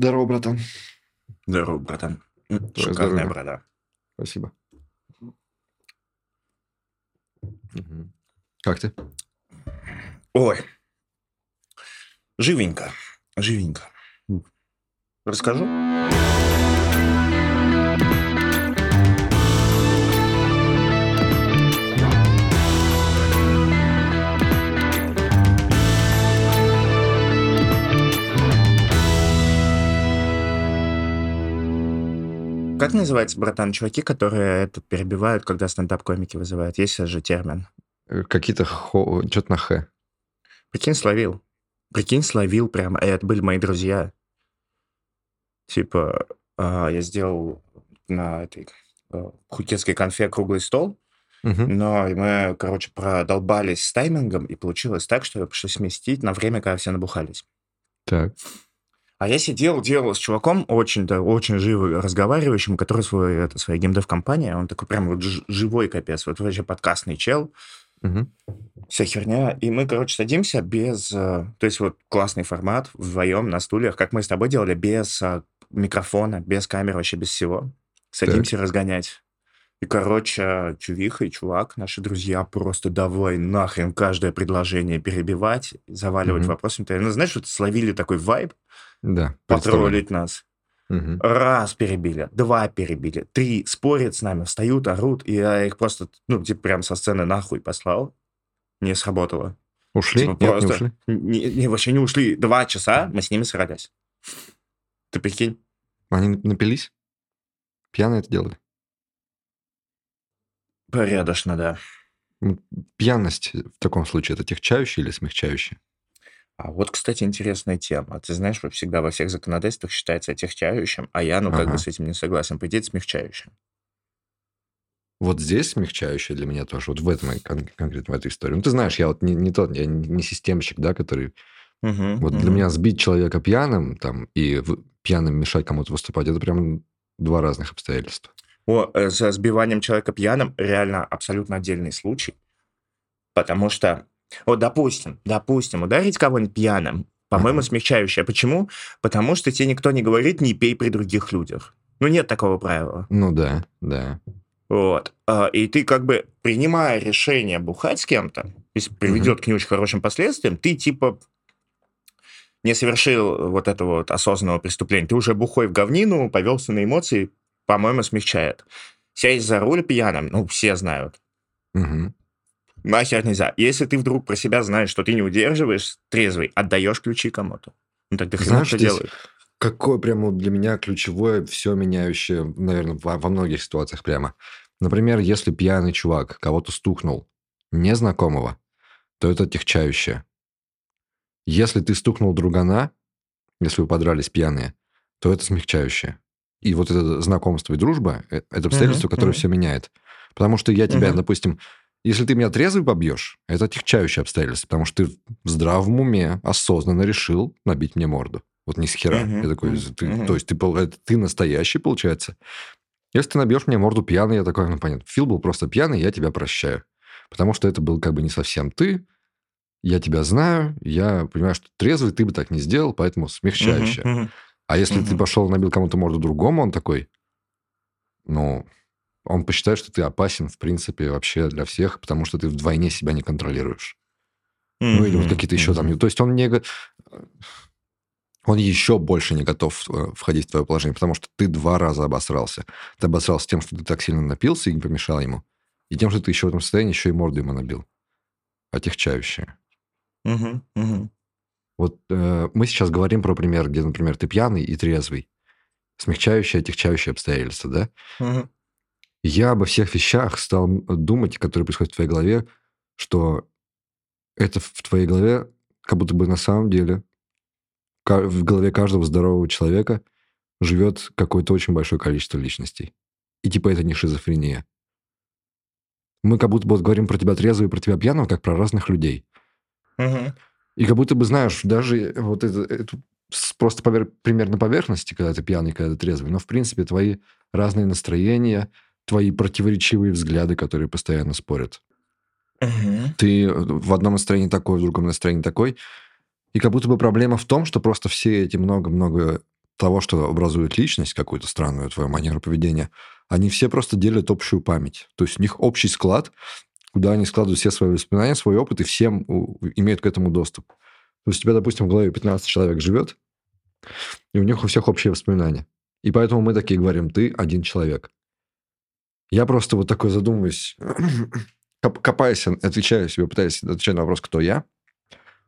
Здорово, братан. Здорово, братан. Шикарная здоровье. борода. Спасибо. Мгм. Как ты? Ой. Живенько. Живенько. Расскажу? Как называется, братан, чуваки, которые это перебивают, когда стендап-комики вызывают? Есть же термин. Э, Какие-то хо... Что-то на Х. Прикинь, словил. Прикинь, словил прямо. И это были мои друзья. Типа, а, я сделал на этой а, пхукетской конфе круглый стол, Мгм. но мы, короче, продолбались с таймингом, и получилось так, что пришлось сместить на время, когда все набухались. Так. А я сидел, делал с чуваком, очень, да, очень живо разговаривающим, который свой, это, своя геймдев-компания, он такой прям вот живой капец, вот вообще подкастный чел, Мгм. вся херня. И мы, короче, садимся без... э, То есть вот классный формат, вдвоем на стульях, как мы с тобой делали, без э, микрофона, без камеры, вообще без всего. Садимся разгонять. И, короче, чувиха и чувак, наши друзья, просто давай нахрен каждое предложение перебивать, заваливать Мгм. вопросами. Ну, знаешь, вот словили такой вайб, Да. потроллить нас. Мгм. Раз перебили, два перебили, три спорят с нами, встают, орут, и я их просто, ну, типа, прям со сцены нахуй послал. Не сработало. Ушли? Типа, Нет, не просто ушли? Не, не, вообще не ушли. Два часа мы с ними срались. Ты прикинь? Они напились? Пьяные это делали? Порядочно, да. Пьяность в таком случае это техчающая или смягчающая? А вот, кстати, интересная тема. Ты знаешь, во- всегда во всех законодательствах считается отягчающим, а я, ну, как Ага. бы с этим не согласен. По идее, это смягчающим. Вот здесь смягчающая для меня тоже, вот в этом кон- конкретно в этой истории. Ну, ты знаешь, я вот не, не тот, я не системщик, да, который... Мгм, Вот для мгм. меня сбить человека пьяным там и в- пьяным мешать кому-то выступать, это прям два разных обстоятельства. О, э, со сбиванием человека пьяным реально абсолютно отдельный случай. Потому что, вот допустим, допустим, ударить кого-нибудь пьяным, по-моему, смягчающее. Почему? Потому что тебе никто не говорит «не пей при других людях». Ну, нет такого правила. Ну да, да. Вот. А, И ты как бы, принимая решение бухать с кем-то, если приведет к не очень хорошим последствиям, ты типа не совершил вот этого вот осознанного преступления. Ты уже бухой в говнину, повелся на эмоции, по-моему, смягчает. Сесть за руль пьяным, ну, все знают. Мгм. Нахер нельзя. Если ты вдруг про себя знаешь, что ты не удерживаешь трезвый, отдаешь ключи кому-то. Ну, так ты хрена Знаешь, что делаешь. какое прямо для меня ключевое, все меняющее, наверное, во, во многих ситуациях прямо. Например, если пьяный чувак кого-то стукнул, незнакомого, то это техчающее. Если ты стукнул другана, если вы подрались пьяные, то это смягчающее. И вот это знакомство и дружба, э, это обстоятельство, Мгм, которое мгм. все меняет. Потому что я тебя, Мгм. допустим, если ты меня трезвый побьешь, это техчающее обстоятельство, потому что ты в здравом уме осознанно решил набить мне морду. Вот ни с хера. Мгм, Я такой, ты- мгм. то есть ты, это ты настоящий, получается. Если ты набьешь мне морду пьяный, я такой, ну, понятно, Фил был просто пьяный, я тебя прощаю. Потому что это был как бы не совсем ты, я тебя знаю, я понимаю, что трезвый ты бы так не сделал, поэтому смягчающее. Мгм, мгм. А если ты Мгм. пошел набил кому-то морду другому, он такой, ну, он посчитает, что ты опасен, в принципе, вообще для всех, потому что ты вдвойне себя не контролируешь. Ну, или вот какие-то еще там... мгм. То есть он не... Он еще больше не готов э, входить в твое положение, потому что ты два раза обосрался. Ты обосрался тем, что ты так сильно напился и не помешал ему, и тем, что ты еще в этом состоянии еще и морду ему набил. Отягчающее. Мгм, мгм. Вот э, мы сейчас говорим про пример, где, например, ты пьяный и трезвый. Смягчающее, отягчающее обстоятельства, да? Мгм. Я обо всех вещах стал думать, которые происходят в твоей голове, что это в твоей голове как будто бы на самом деле в голове каждого здорового человека живет какое-то очень большое количество личностей. И типа это не шизофрения. Мы как будто бы вот говорим про тебя трезвого и про тебя пьяного, как про разных людей. Мгм. И как будто бы, знаешь, даже вот это, это просто повер- пример на поверхности, когда ты пьяный, когда ты трезвый, но, в принципе, твои разные настроения, твои противоречивые взгляды, которые постоянно спорят. Мгм. Ты в одном настроении такой, в другом настроении такой. И как будто бы проблема в том, что просто все эти много-много того, что образует личность, какую-то странную твою манеру поведения, они все просто делят общую память. То есть у них общий склад, куда они складывают все свои воспоминания, свой опыт, и всем имеют к этому доступ. То есть у тебя, допустим, в голове 15 человек живет, и у них у всех общие воспоминания. И поэтому мы такие говорим, ты один человек. Я просто вот такой задумываюсь, копаясь, отвечаю себе, пытаюсь отвечать на вопрос, кто я,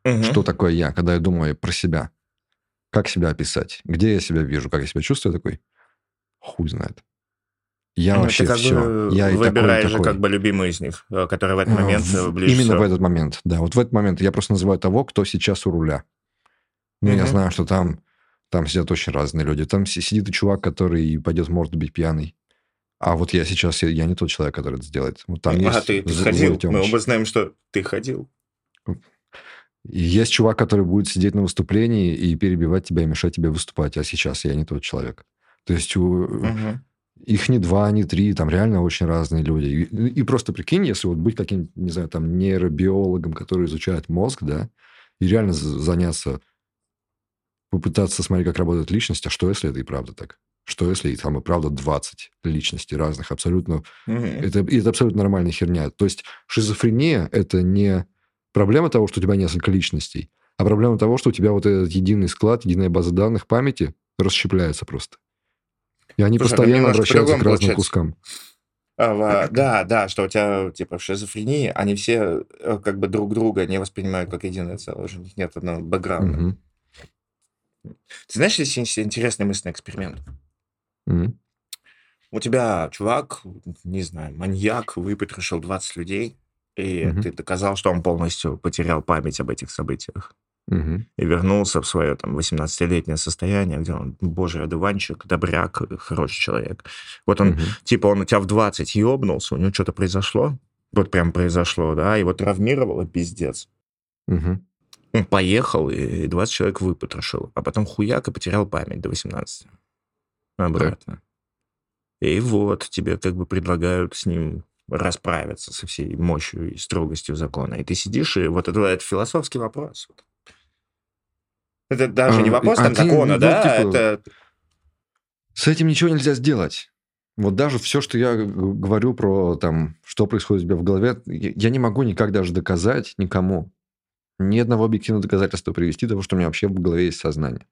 угу. что такое я, когда я думаю про себя. Как себя описать? Где я себя вижу? Как я себя чувствую такой? Хуй знает. Я ну, вообще как все. Я выбираешь же как бы любимый из них, э, который в этот момент в, ближе Именно всего. в этот момент, да. Вот в этот момент я просто называю того, кто сейчас у руля. Ну, угу. я знаю, что там, там сидят очень разные люди. Там сидит и чувак, который пойдет, может быть, пьяный. А вот я сейчас, я, я не тот человек, который это сделает. Вот там а есть ты, ты ходил. Мы оба знаем, что ты ходил. Есть чувак, который будет сидеть на выступлении и перебивать тебя, и мешать тебе выступать, а сейчас я не тот человек. То есть у... угу. их не два, не три, там реально очень разные люди. И, и просто прикинь, если вот быть каким-нибудь, не знаю, там нейробиологом, который изучает мозг, да, и реально заняться, попытаться смотреть, как работает личность, а что, если это и правда так? Что, если там и правда 20 личностей разных абсолютно... Угу. Это, это абсолютно нормальная херня. То есть шизофрения – это не проблема того, что у тебя несколько личностей, а проблема того, что у тебя вот этот единый склад, единая база данных памяти расщепляется просто. И они Слушай, постоянно обращаются к разным получается. кускам. А, да, да, что у тебя типа в шизофрении, они все э, как бы друг друга не воспринимают как единое целое, у них нет одного бэкграунда. Угу. Ты знаешь, здесь интересный мысленный эксперимент. Угу. У тебя чувак, не знаю, маньяк, выпотрошил 20 людей, и угу. ты доказал, что он полностью потерял память об этих событиях. Угу. И вернулся в свое там 18-летнее состояние, где он божий одуванчик, добряк, хороший человек. Вот он, угу. типа, он у тебя в 20 ёбнулся, у него что-то произошло, вот прям произошло, да, его травмировало, пиздец. Угу. Он поехал, и 20 человек выпотрошил, а потом хуяк и потерял память до 18. Обратно. И вот тебе как бы предлагают с ним расправиться со всей мощью и строгостью закона. И ты сидишь, и вот это, это философский вопрос. Это даже не а, вопрос а, там ты, закона, ну, да? Типа, это... С этим ничего нельзя сделать. Вот даже все, что я говорю про там, что происходит у тебя в голове, я не могу никак даже доказать никому. Ни одного объективного доказательства привести того, что у меня вообще в голове есть сознание.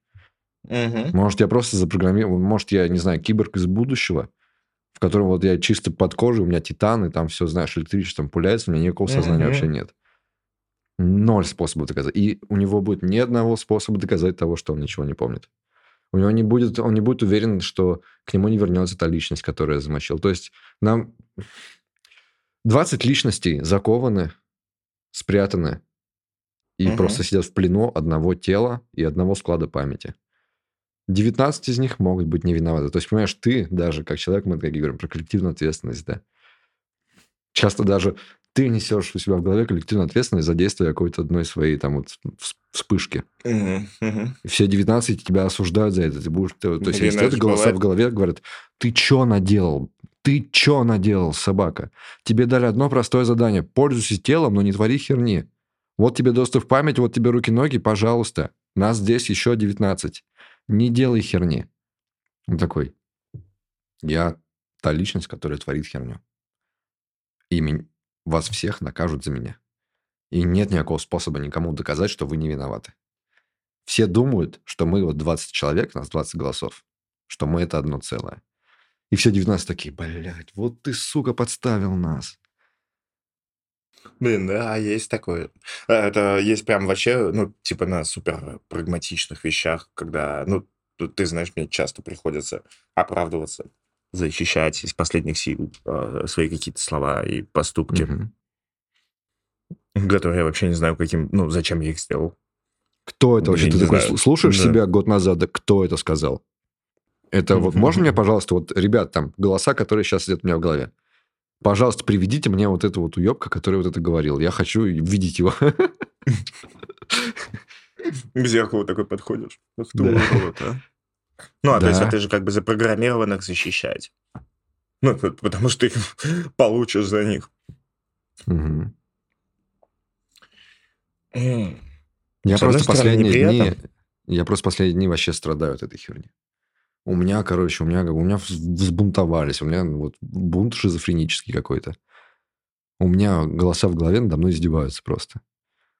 Угу. Может, я просто запрограммировал, может, я, не знаю, киборг из будущего, в котором вот я чисто под кожей, у меня титаны, там все, знаешь, электричеством пуляется, у меня никакого сознания mm-hmm. вообще нет. Ноль способов доказать. И у него будет ни одного способа доказать того, что он ничего не помнит. У него не будет, он не будет уверен, что к нему не вернется та личность, которую я замочил. То есть нам 20 личностей закованы, спрятаны и угу. просто сидят в плену одного тела и одного склада памяти. 19 из них могут быть не виноваты. То есть, понимаешь, ты даже как человек, мы как говорим про коллективную ответственность, да, часто даже ты несешь у себя в голове коллективную ответственность за действие какой-то одной своей там вот вспышки. И все 19 тебя осуждают за это. Ты будешь, ты, то есть, если это голоса бывает. в голове говорят, ты что наделал? Ты что наделал, собака? Тебе дали одно простое задание. Пользуйся телом, но не твори херни. Вот тебе доступ в память, вот тебе руки-ноги, пожалуйста. Нас здесь еще 19 не делай херни. Он такой, я та личность, которая творит херню. И вас всех накажут за меня. И нет никакого способа никому доказать, что вы не виноваты. Все думают, что мы вот 20 человек, у нас 20 голосов, что мы это одно целое. И все 19 такие, блядь, вот ты, сука, подставил нас. Блин, да, есть такое. Э, это есть прям вообще, ну, типа на супер прагматичных вещах, когда, ну, ты знаешь, мне часто приходится оправдываться, защищать из последних сил э, свои какие-то слова и поступки, угу. которые я вообще не знаю, каким, ну, зачем я их сделал. Кто это вообще? Я ты такой знаю. слушаешь да. себя год назад, да кто это сказал? Это вот, можно мне, пожалуйста, вот, ребят, там, голоса, которые сейчас сидят у меня в голове пожалуйста, приведите мне вот эту вот уебка, который вот это говорил. Я хочу видеть его. К зеркалу такой подходишь. А. Ну, а то есть а ты же как бы запрограммирован их защищать. Ну, потому что ты получишь за них. Я просто последние дни... Я просто последние дни вообще страдаю от этой херни. У меня, короче, у меня, у меня взбунтовались. У меня вот бунт шизофренический какой-то. У меня голоса в голове надо мной издеваются просто.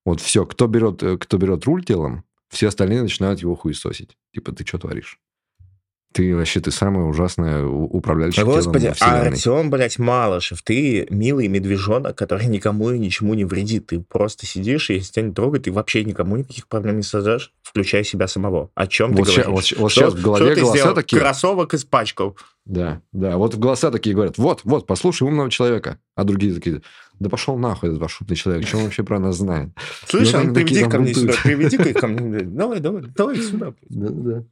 Вот все, кто берет, э, кто берет руль телом, все остальные начинают его хуесосить. Типа, ты что творишь? Ты вообще, ты самая ужасная управляющая Господи, а Артем, блядь, Малышев, ты милый медвежонок, который никому и ничему не вредит. Ты просто сидишь, и если тебя не трогает, ты вообще никому никаких проблем не создаешь, включая себя самого. О чем вот ты ща, говоришь? Вот, вот что, сейчас в голове что голоса сделал? такие... Кроссовок испачкал. Да, да, вот голоса такие говорят, вот, вот, послушай умного человека. А другие такие, да пошел нахуй этот ваш умный человек, что он вообще про нас знает? Слышь, а приведи ко мне сюда, приведи ко мне. Давай, давай, давай сюда. Да, да.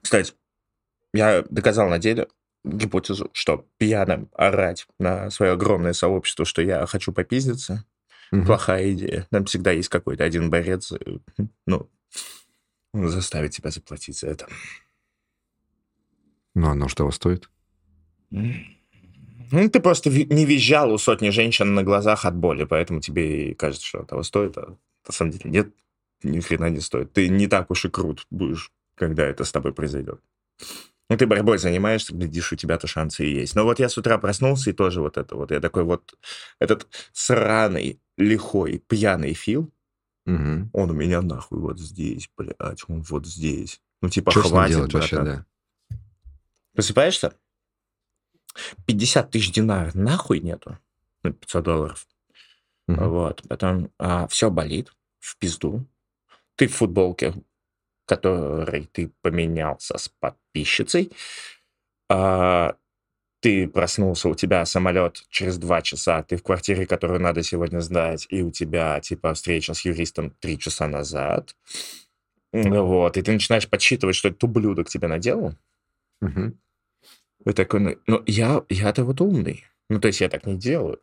Кстати, я доказал на деле гипотезу, что пьяным орать на свое огромное сообщество, что я хочу попиздиться, угу. плохая идея. Там всегда есть какой-то один борец, э, ну, заставить тебя заплатить за это. Ну, оно что стоит? Ну, ты просто не визжал у сотни женщин на глазах от боли, поэтому тебе и кажется, что того стоит, а на самом деле нет, ни хрена не стоит. Ты не так уж и крут будешь когда это с тобой произойдет. Ну, ты борьбой занимаешься, глядишь, у тебя-то шансы и есть. Но вот я с утра проснулся, и тоже вот это вот, я такой вот, этот сраный, лихой, пьяный Фил, угу. он у меня нахуй вот здесь, блядь, он вот здесь. Ну, типа, Что хватит, делать вообще, да? Просыпаешься? 50 тысяч динар нахуй нету. Ну, 500 долларов. Угу. Вот, потом а, все болит, в пизду. Ты в футболке который ты поменялся с подписчицей, а, ты проснулся, у тебя самолет через два часа, ты в квартире, которую надо сегодня сдать, и у тебя, типа, встреча с юристом три часа назад, вот, и ты начинаешь подсчитывать, что этот ублюдок тебе наделал. Угу. И такой, ну, я, я-то вот умный. Ну, то есть я так не делаю.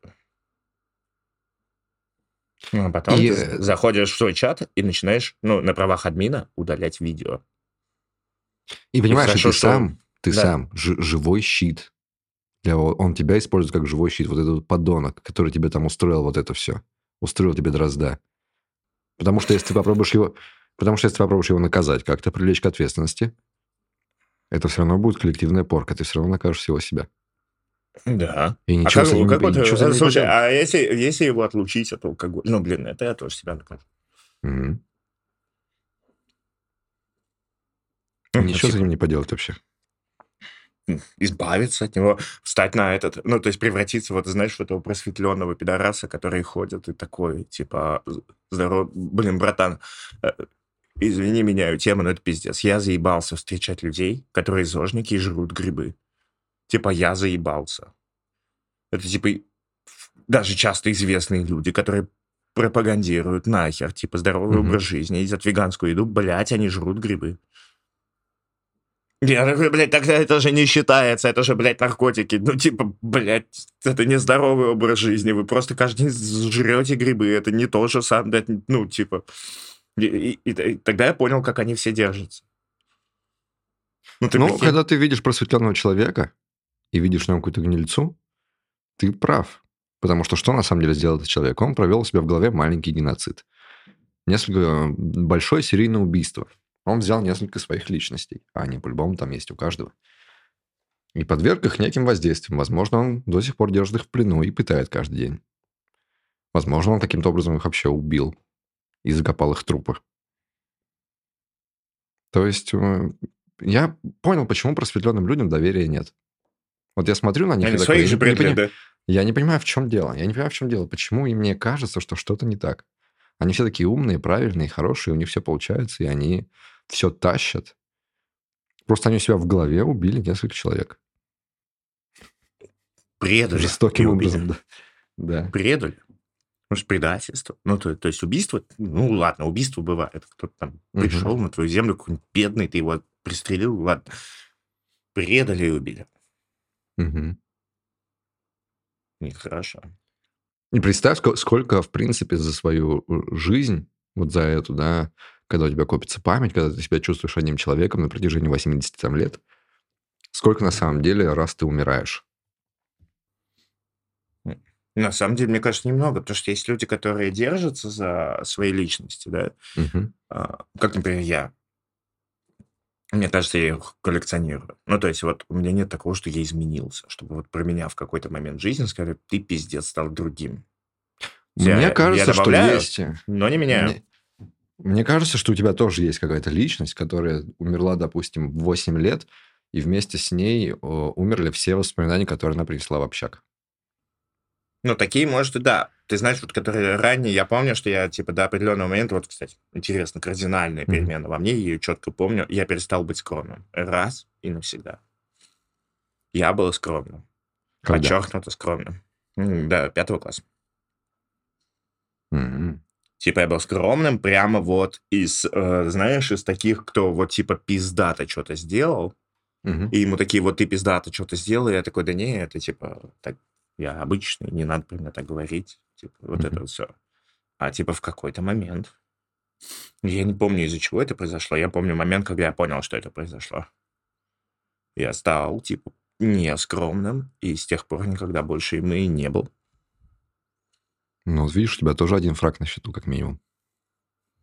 Ну, а потом и... ты заходишь в свой чат и начинаешь, ну, на правах админа удалять видео. И понимаешь, и хорошо, ты что... сам, ты да. сам живой щит. Для, он тебя использует как живой щит. Вот этот подонок, который тебе там устроил вот это все. Устроил тебе дрозда. Потому что если ты попробуешь его... Потому что если ты попробуешь его наказать, как-то привлечь к ответственности, это все равно будет коллективная порка. Ты все равно накажешь всего себя. Да. И ничего а как, ним, как вот, ничего э, слушай, а если, если его отлучить от алкоголя? Ну, блин, это я тоже себя накажу. Угу. Ничего с ним не поделать вообще. Избавиться от него, встать на этот, ну, то есть превратиться, вот, знаешь, в этого просветленного пидораса, который ходит и такой, типа, здоров... Блин, братан, э, извини, меняю тему, но это пиздец. Я заебался встречать людей, которые зожники и жрут грибы типа я заебался. Это типа даже часто известные люди, которые пропагандируют нахер, типа здоровый mm-hmm. образ жизни, едят веганскую еду, блядь, они жрут грибы. Я говорю, блядь, тогда это же не считается, это же, блядь, наркотики. Ну, типа, блядь, это не здоровый образ жизни, вы просто каждый день жрете грибы, это не то же самое, ну, типа. И, и, и, и тогда я понял, как они все держатся. Ну, ты ну когда ты видишь просветленного человека, и видишь нем какую-то гнильцу, ты прав. Потому что что на самом деле сделал этот человек? Он провел у себя в голове маленький геноцид. Несколько... Большое серийное убийство. Он взял несколько своих личностей, а они по-любому там есть у каждого. И подверг их неким воздействиям. Возможно, он до сих пор держит их в плену и пытает каждый день. Возможно, он каким-то образом их вообще убил и закопал их трупы. То есть э, я понял, почему просветленным людям доверия нет. Вот я смотрю на них Они и такой, же я, не понимаю, да? я не понимаю, в чем дело. Я не понимаю, в чем дело. Почему им мне кажется, что что-то не так. Они все такие умные, правильные, хорошие, у них все получается, и они все тащат. Просто они у себя в голове убили несколько человек. Предали. Жестоким образом, да. да. Предали. Может, предательство. Ну, то, то есть убийство, ну, ладно, убийство бывает. Кто-то там угу. пришел на твою землю, какой-нибудь бедный, ты его пристрелил, ладно. Предали и убили. Угу. Нехорошо. И представь, сколько, в принципе, за свою э, жизнь, вот за эту, да, когда у тебя копится память, когда ты себя чувствуешь одним человеком на протяжении 80 там, лет, сколько на самом деле раз ты умираешь? На самом деле, мне кажется, немного, потому что есть люди, которые держатся за свои личности, да, угу. а, как, например, я. Мне кажется, я их коллекционирую. Ну, то есть вот у меня нет такого, что я изменился, чтобы вот про меня в какой-то момент жизни сказали, ты пиздец стал другим. Мне Я, я кажется, что есть. э, но не меняю. Мне, мне кажется, что у тебя тоже есть какая-то личность, которая умерла, допустим, в 8 лет, и вместе с ней о, умерли все воспоминания, которые она принесла в общак. Ну, такие, может, и да. Ты знаешь, вот которые ранее, я помню, что я, типа, до определенного момента, вот, кстати, интересно, кардинальная перемена во мне, я ее четко помню, я перестал быть скромным. Раз и навсегда. Я был скромным. Когда? Подчеркнуто скромным. Да, пятого класса. Мгм. Типа я был скромным прямо вот из, э, знаешь, из таких, кто вот типа пиздато что-то сделал, Мгм. и ему такие, вот ты пиздато что-то сделал, и я такой, да не, это типа, так, я обычный, не надо про меня так говорить. Типа, вот это Мгм. вот все. А типа в какой-то момент, я не помню, из-за чего это произошло, я помню момент, когда я понял, что это произошло. Я стал, типа, не скромным, и с тех пор никогда больше им и не был. Ну, видишь, у тебя тоже один фраг на счету, как минимум.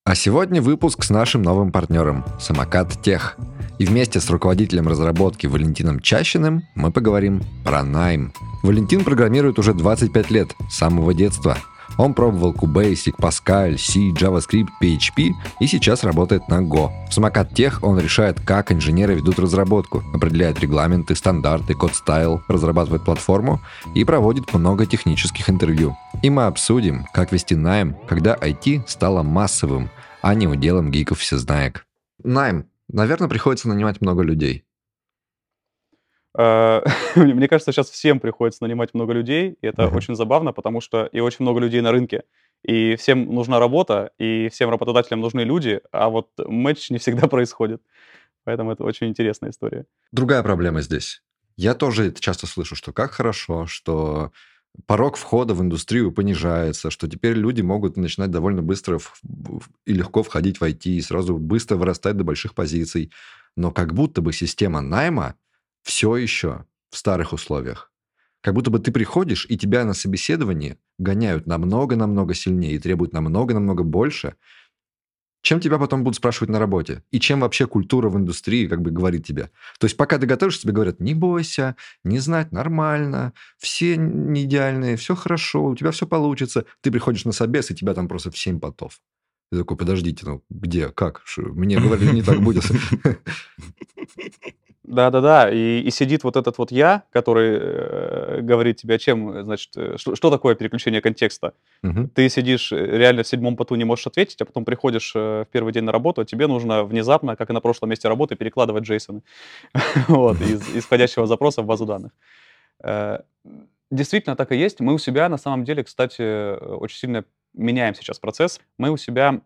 А сегодня выпуск с нашим новым партнером – Самокат Тех. И вместе с руководителем разработки Валентином Чащиным мы поговорим про найм. Валентин программирует уже 25 лет, с самого детства. Он пробовал QBasic, Pascal, C, JavaScript, PHP и сейчас работает на Go. В Самокат Тех он решает, как инженеры ведут разработку, определяет регламенты, стандарты, код стайл, разрабатывает платформу и проводит много технических интервью. И мы обсудим, как вести найм, когда IT стало массовым, а не уделом гиков-всезнаек. Найм. Наверное, приходится нанимать много людей. Э, Мне кажется, сейчас всем приходится нанимать много людей, и это Мгм. очень забавно, потому что и очень много людей на рынке. И всем нужна работа, и всем работодателям нужны люди, а вот матч не всегда происходит. Поэтому это очень интересная история. Другая проблема здесь. Я тоже это часто слышу, что как хорошо, что порог входа в индустрию понижается, что теперь люди могут начинать довольно быстро в- в- и легко входить в IT, и сразу быстро вырастать до больших позиций. Но как будто бы система найма все еще в старых условиях. Как будто бы ты приходишь, и тебя на собеседовании гоняют намного-намного сильнее и требуют намного-намного больше, чем тебя потом будут спрашивать на работе? И чем вообще культура в индустрии как бы говорит тебе? То есть пока ты готовишься, тебе говорят, не бойся, не знать нормально, все не идеальные, все хорошо, у тебя все получится. Ты приходишь на собес, и тебя там просто в семь потов. Ты такой, подождите, ну где, как? Мне говорили, не так будет. Да-да-да, и, и сидит вот этот вот я, который э, говорит тебе, о чем, э, значит, э, что, что такое переключение контекста. Мгм. Ты сидишь э, реально в седьмом поту, не можешь ответить, а потом приходишь э, в первый день на работу, а тебе нужно внезапно, как и на прошлом месте работы, перекладывать вот, из исходящего запроса в базу данных. Действительно так и есть. Мы у себя, на самом деле, кстати, очень сильно меняем сейчас процесс. Мы у себя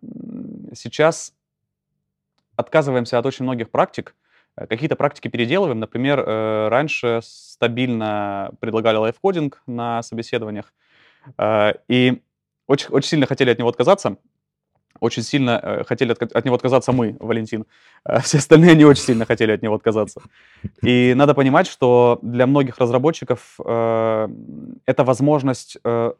сейчас отказываемся от очень многих практик, какие-то практики переделываем. Например, э, раньше стабильно предлагали лайфкодинг на собеседованиях, э, и очень, очень сильно хотели от него отказаться. Очень сильно э, хотели от него отказаться мы, Валентин. Э, Все остальные не очень сильно хотели от него отказаться. И надо понимать, что для многих разработчиков э, это возможность э,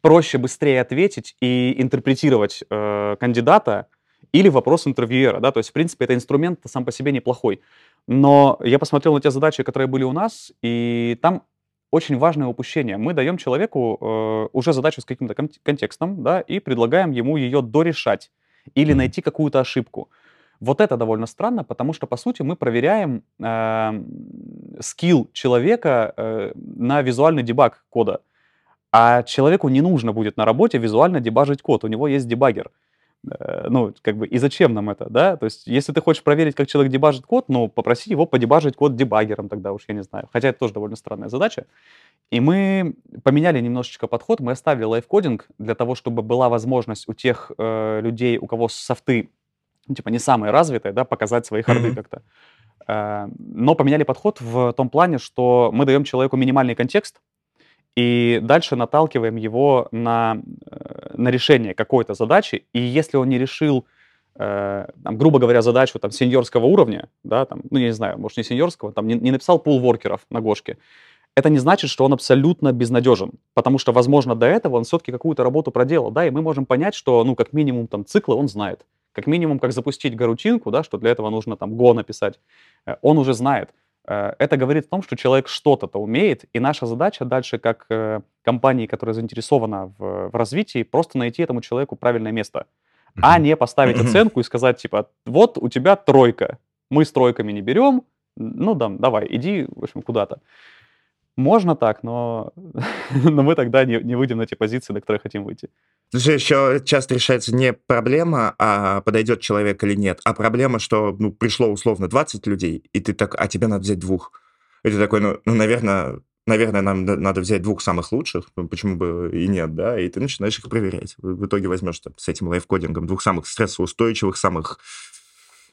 проще, быстрее ответить и интерпретировать э, кандидата или вопрос интервьюера. Да? То есть, в принципе, это инструмент сам по себе неплохой. Но я посмотрел на те задачи, которые были у нас, и там очень важное упущение. Мы даем человеку э, уже задачу с каким-то кон- контекстом, да, и предлагаем ему ее дорешать или найти какую-то ошибку. Вот это довольно странно, потому что, по сути, мы проверяем э, скилл человека э, на визуальный дебаг кода. А человеку не нужно будет на работе визуально дебажить код, у него есть дебаггер. Э, Ну, как бы, и зачем нам это, да? То есть, если ты хочешь проверить, как человек дебажит код, ну, попроси его подебажить код дебаггером тогда уж, я не знаю. Хотя это тоже довольно странная задача. И мы поменяли немножечко подход, мы оставили лайфкодинг для того, чтобы была возможность у тех э, людей, у кого софты, ну, типа, не самые развитые, да, показать свои харды Мгм. как-то. Э, Но поменяли подход в том плане, что мы даем человеку минимальный контекст, и дальше наталкиваем его на, э, на решение какой-то задачи. И если он не решил, э, там, грубо говоря, задачу там, сеньорского уровня, да, там, ну, я не знаю, может, не сеньорского, там, не, не написал пул воркеров на Гошке, это не значит, что он абсолютно безнадежен, потому что, возможно, до этого он все-таки какую-то работу проделал, да, и мы можем понять, что, ну, как минимум, там, циклы он знает, как минимум, как запустить гарутинку, да, что для этого нужно там Go написать, э, он уже знает. Э, это говорит о том, что человек что-то-то умеет, и наша задача дальше, как э, компании, которая заинтересована в, в развитии, просто найти этому человеку правильное место, mm-hmm. а не поставить mm-hmm. оценку и сказать, типа, вот у тебя тройка, мы с тройками не берем, ну да, давай, иди, в общем, куда-то. Можно так, но, но мы тогда не, не выйдем на те позиции, на которые хотим выйти. Слушай, еще часто решается не проблема, а подойдет человек или нет, а проблема, что ну, пришло условно 20 людей, и ты так, а тебе надо взять двух. И ты такой, ну, ну наверное, наверное, нам надо взять двух самых лучших, ну, почему бы и нет, да, и ты начинаешь их проверять. В итоге возьмешь там, с этим лайфкодингом двух самых стрессоустойчивых, самых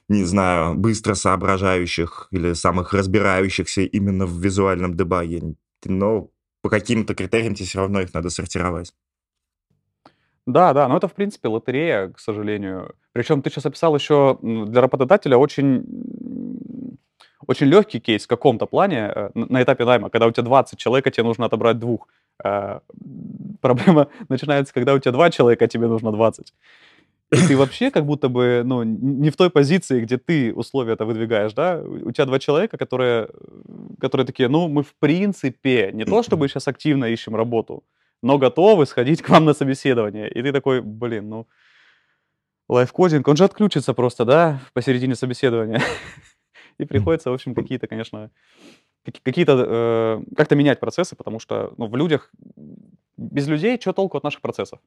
не знаю, быстро соображающих или самых разбирающихся именно в визуальном дебаге. Но по каким-то критериям тебе все равно их надо сортировать. Да, да, но это, в принципе, лотерея, к сожалению. Причем ты сейчас описал еще для работодателя очень, очень легкий кейс в каком-то плане э, на этапе найма, когда у тебя 20 человек, а тебе нужно отобрать двух. Э, проблема начинается, когда у тебя два человека, а тебе нужно 20. И ты вообще как будто бы, ну, не в той позиции, где ты условия это выдвигаешь, да? У тебя два человека, которые, которые такие, ну, мы в принципе не то чтобы сейчас активно ищем работу, но готовы сходить к вам на собеседование. И ты такой, блин, ну, лайфкодинг, он же отключится просто, да, посередине собеседования. И приходится, в общем, какие-то, конечно, какие-то, э, как-то менять процессы, потому что, ну, в людях, без людей, что толку от наших процессов?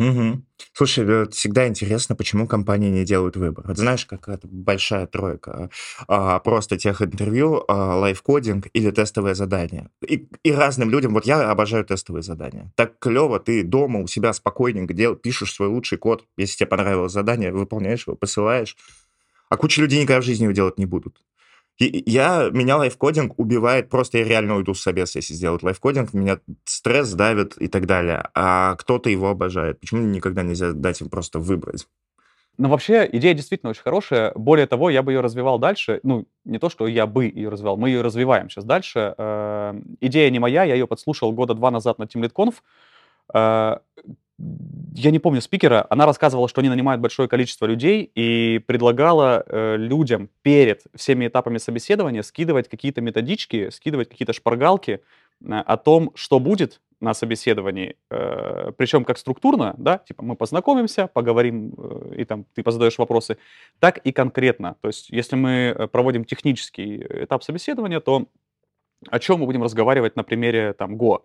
Угу. Слушай, э, всегда интересно, почему компании не делают выбор. Вот знаешь, какая-то большая тройка а, просто тех интервью, а, лайфкодинг или тестовое задание. И, и разным людям, вот я обожаю тестовые задания. Так клево, ты дома у себя спокойненько дел, пишешь свой лучший код, если тебе понравилось задание, выполняешь его, посылаешь. А куча людей никогда в жизни его делать не будут. Я, меня лайфкодинг убивает, просто я реально уйду с собес, если сделать лайфкодинг, меня стресс давит и так далее, а кто-то его обожает. Почему никогда нельзя дать им просто выбрать? Ну, вообще, идея действительно очень хорошая. Более того, я бы ее развивал дальше. Ну, не то, что я бы ее развивал, мы ее развиваем сейчас дальше. Э, идея не моя, я ее подслушал года два назад на TeamLead Conf я не помню спикера, она рассказывала, что они нанимают большое количество людей и предлагала э, людям перед всеми этапами собеседования скидывать какие-то методички, скидывать какие-то шпаргалки э, о том, что будет на собеседовании, э, причем как структурно, да, типа мы познакомимся, поговорим, э, и там ты позадаешь вопросы, так и конкретно. То есть если мы э, проводим технический этап собеседования, то о чем мы будем разговаривать на примере там Go?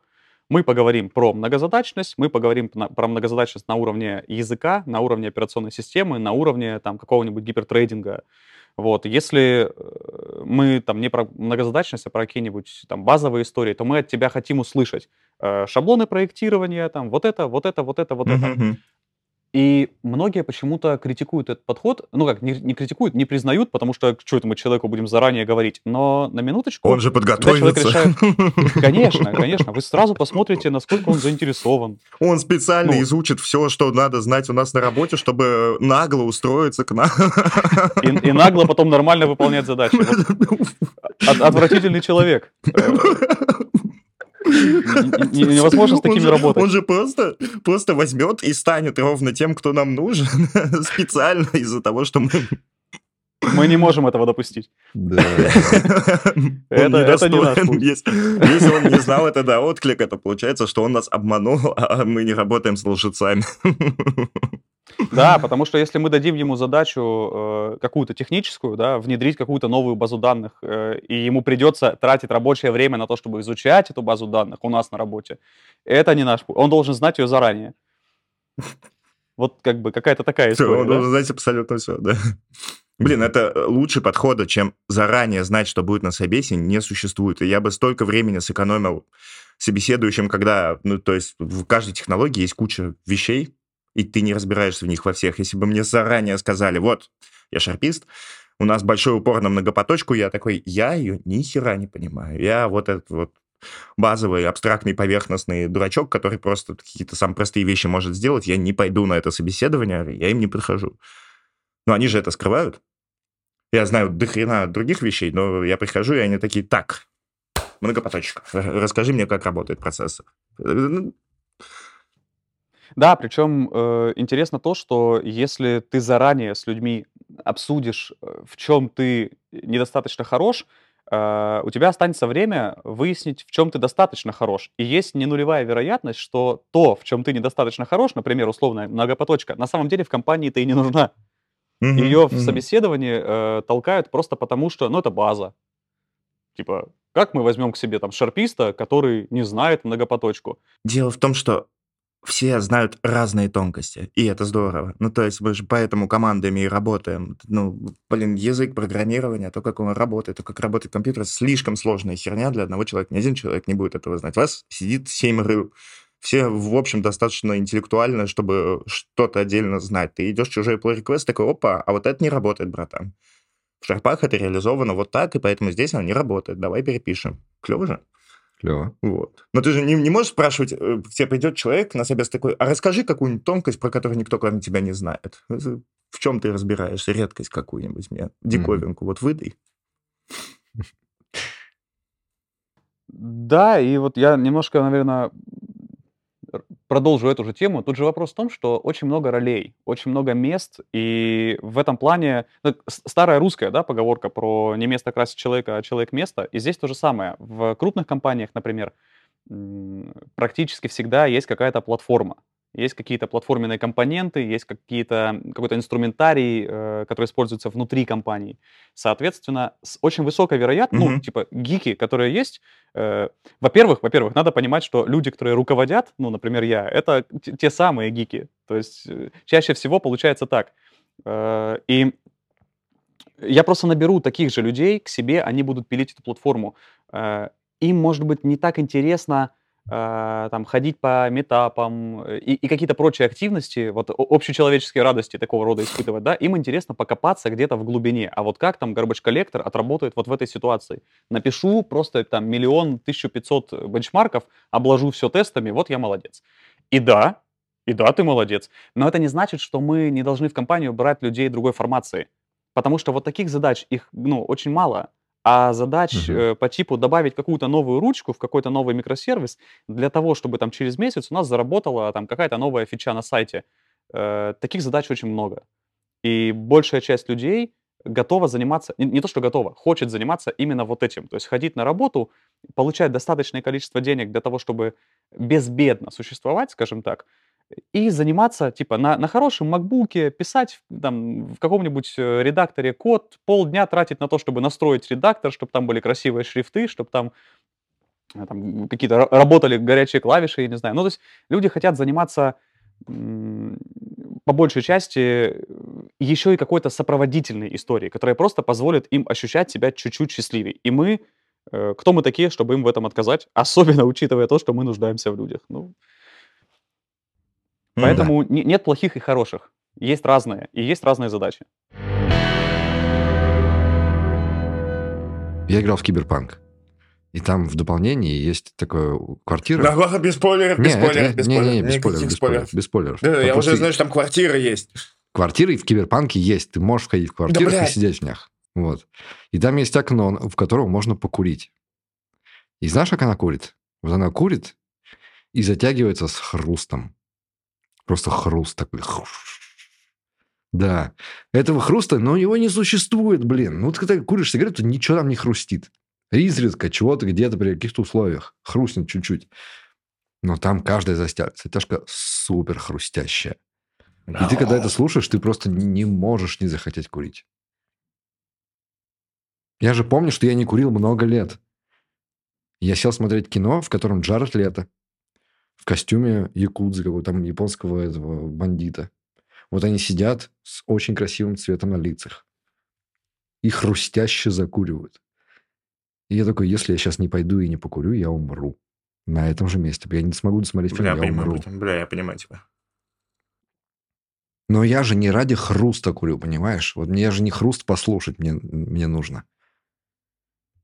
Мы поговорим про многозадачность, мы поговорим про многозадачность на уровне языка, на уровне операционной системы, на уровне там какого-нибудь гипертрейдинга. Вот, если э, мы там не про многозадачность, а про какие-нибудь там базовые истории, то мы от тебя хотим услышать э, шаблоны проектирования, там вот это, вот это, вот это, вот mm-hmm. это. И многие почему-то критикуют этот подход, ну как, не, не критикуют, не признают, потому что что это мы человеку будем заранее говорить. Но на минуточку... Он же подготовится. Решает... Конечно, конечно. Вы сразу посмотрите, насколько он заинтересован. Он специально ну, изучит все, что надо знать у нас на работе, чтобы нагло устроиться к нам. И, и нагло потом нормально выполнять задачи. Вот. Отвратительный человек. Невозможно с такими работать. Он же просто, просто возьмет и станет ровно тем, кто нам нужен, специально из-за того, что мы мы не можем этого допустить. Да. это, это не наш путь. Если, если он не знал, это да, отклик, это получается, что он нас обманул, а мы не работаем с лжецами. Да, потому что если мы дадим ему задачу э, какую-то техническую, да, внедрить какую-то новую базу данных, э, и ему придется тратить рабочее время на то, чтобы изучать эту базу данных у нас на работе, это не наш путь. Он должен знать ее заранее. Вот как бы какая-то такая история. Все, он да? должен знать абсолютно все, да. Блин, это э, лучше подхода, чем заранее знать, что будет на собеседовании, не существует. И я бы столько времени сэкономил собеседующим, когда, ну, то есть в каждой технологии есть куча вещей, и ты не разбираешься в них во всех. Если бы мне заранее сказали, вот, я шарпист, у нас большой упор на многопоточку, я такой, я ее ни хера не понимаю. Я вот этот вот базовый, абстрактный, поверхностный дурачок, который просто какие-то самые простые вещи может сделать, я не пойду на это собеседование, я им не подхожу. Но они же это скрывают. Я знаю до хрена других вещей, но я прихожу, и они такие, так, многопоточка, расскажи мне, как работает процессор. Да, причем э, интересно то, что если ты заранее с людьми обсудишь, э, в чем ты недостаточно хорош, э, у тебя останется время выяснить, в чем ты достаточно хорош. И есть не нулевая вероятность, что то, в чем ты недостаточно хорош, например, условная многопоточка, на самом деле в компании-то и не нужна. Мгм, Ее в мгм. собеседовании э, толкают просто потому, что, ну, это база. Типа, как мы возьмем к себе там шарписта, который не знает многопоточку? Дело в том, что все знают разные тонкости, и это здорово. Ну, то есть мы же поэтому командами и работаем. Ну, блин, язык программирования, то, как он работает, то, как работает компьютер, слишком сложная херня для одного человека. Ни один человек не будет этого знать. У вас сидит семь рыл. Все, в общем, достаточно интеллектуально, чтобы что-то отдельно знать. Ты идешь в чужой pull request, такой, опа, а вот это не работает, братан. В шарпах это реализовано вот так, и поэтому здесь оно не работает. Давай перепишем. Клево же? Клево. Вот. Но ты же не, не можешь спрашивать, э, к тебе придет человек на собес такой, а расскажи какую-нибудь тонкость, про которую никто, кроме тебя, не знает. Это В чем ты разбираешься? Редкость какую-нибудь мне, диковинку. Вот выдай. Да, и вот я немножко, наверное, продолжу эту же тему. Тут же вопрос в том, что очень много ролей, очень много мест, и в этом плане ну, старая русская да, поговорка про не место красит человека, а человек место. И здесь то же самое. В крупных компаниях, например, практически всегда есть какая-то платформа. Есть какие-то платформенные компоненты, есть какие-то, какой-то инструментарий, э, который используется внутри компании. Соответственно, с очень высокой вероятностью, ну, Мгм. типа гики, которые есть, э, во-первых, во-первых, надо понимать, что люди, которые руководят, ну, например, я, это те, те самые гики. То есть э, чаще всего получается так. Э, и я просто наберу таких же людей к себе, они будут пилить эту платформу. Э, им, может быть, не так интересно там, ходить по метапам э, и, и какие-то прочие активности, вот общечеловеческие радости такого рода испытывать, да, им интересно покопаться где-то в глубине. А вот как там garbage коллектор отработает вот в этой ситуации? Напишу просто там миллион, тысячу пятьсот бенчмарков, обложу все тестами, вот я молодец. И да, и да, ты молодец. Но это не значит, что мы не должны в компанию брать людей другой формации. Потому что вот таких задач, их, ну, очень мало. А задач э, по типу добавить какую-то новую ручку в какой-то новый микросервис для того, чтобы там через месяц у нас заработала там какая-то новая фича на сайте. Э, таких задач очень много. И большая часть людей готова заниматься, не, не то что готова, хочет заниматься именно вот этим. То есть ходить на работу, получать достаточное количество денег для того, чтобы безбедно существовать, скажем так, и заниматься, типа, на, на хорошем макбуке, писать там в каком-нибудь э, редакторе код, полдня тратить на то, чтобы настроить редактор, чтобы там были красивые шрифты, чтобы там, э, там какие-то ра- работали горячие клавиши, я не знаю. Ну, то есть люди хотят заниматься по большей части еще и какой-то сопроводительной историей, которая просто позволит им ощущать себя чуть-чуть счастливее. И мы, э, кто мы такие, чтобы им в этом отказать, особенно учитывая то, что мы нуждаемся в людях. Ну, Поэтому не- нет плохих и хороших. Есть разные, и есть разные задачи. Я играл в Киберпанк. И там в дополнении есть такая квартира. Да, без спойлеров, без спойлеров, без не, не, спойлеров. не, без спойлеров, без спойлеров. Без спойлеров. Да, я уже знаю, что там квартира есть. Квартиры в Киберпанке есть. Ты можешь входить в квартиры и блядь. сидеть в них. Вот. И там есть окно, в котором можно покурить. И знаешь, как она курит? Вот она курит и затягивается с хрустом. Просто хруст такой. Да. Этого хруста, но его не существует, блин. Ну, вот когда куришь сигарету, ничего там не хрустит. Изредка чего-то где-то при каких-то условиях хрустнет чуть-чуть. Но там каждая застя- затяжка супер хрустящая. И ты, когда это слушаешь, ты просто не можешь не захотеть курить. Я же помню, что я не курил много лет. Я сел смотреть кино, в котором Джаред Лето в костюме якудзы, какого-то там японского этого бандита. Вот они сидят с очень красивым цветом на лицах. И хрустяще закуривают. И я такой, если я сейчас не пойду и не покурю, я умру. На этом же месте. Я не смогу досмотреть фильм, Бля, я понимаю, умру. Бля, я понимаю тебя. Но я же не ради хруста курю, понимаешь? Вот мне же не хруст послушать мне, мне нужно.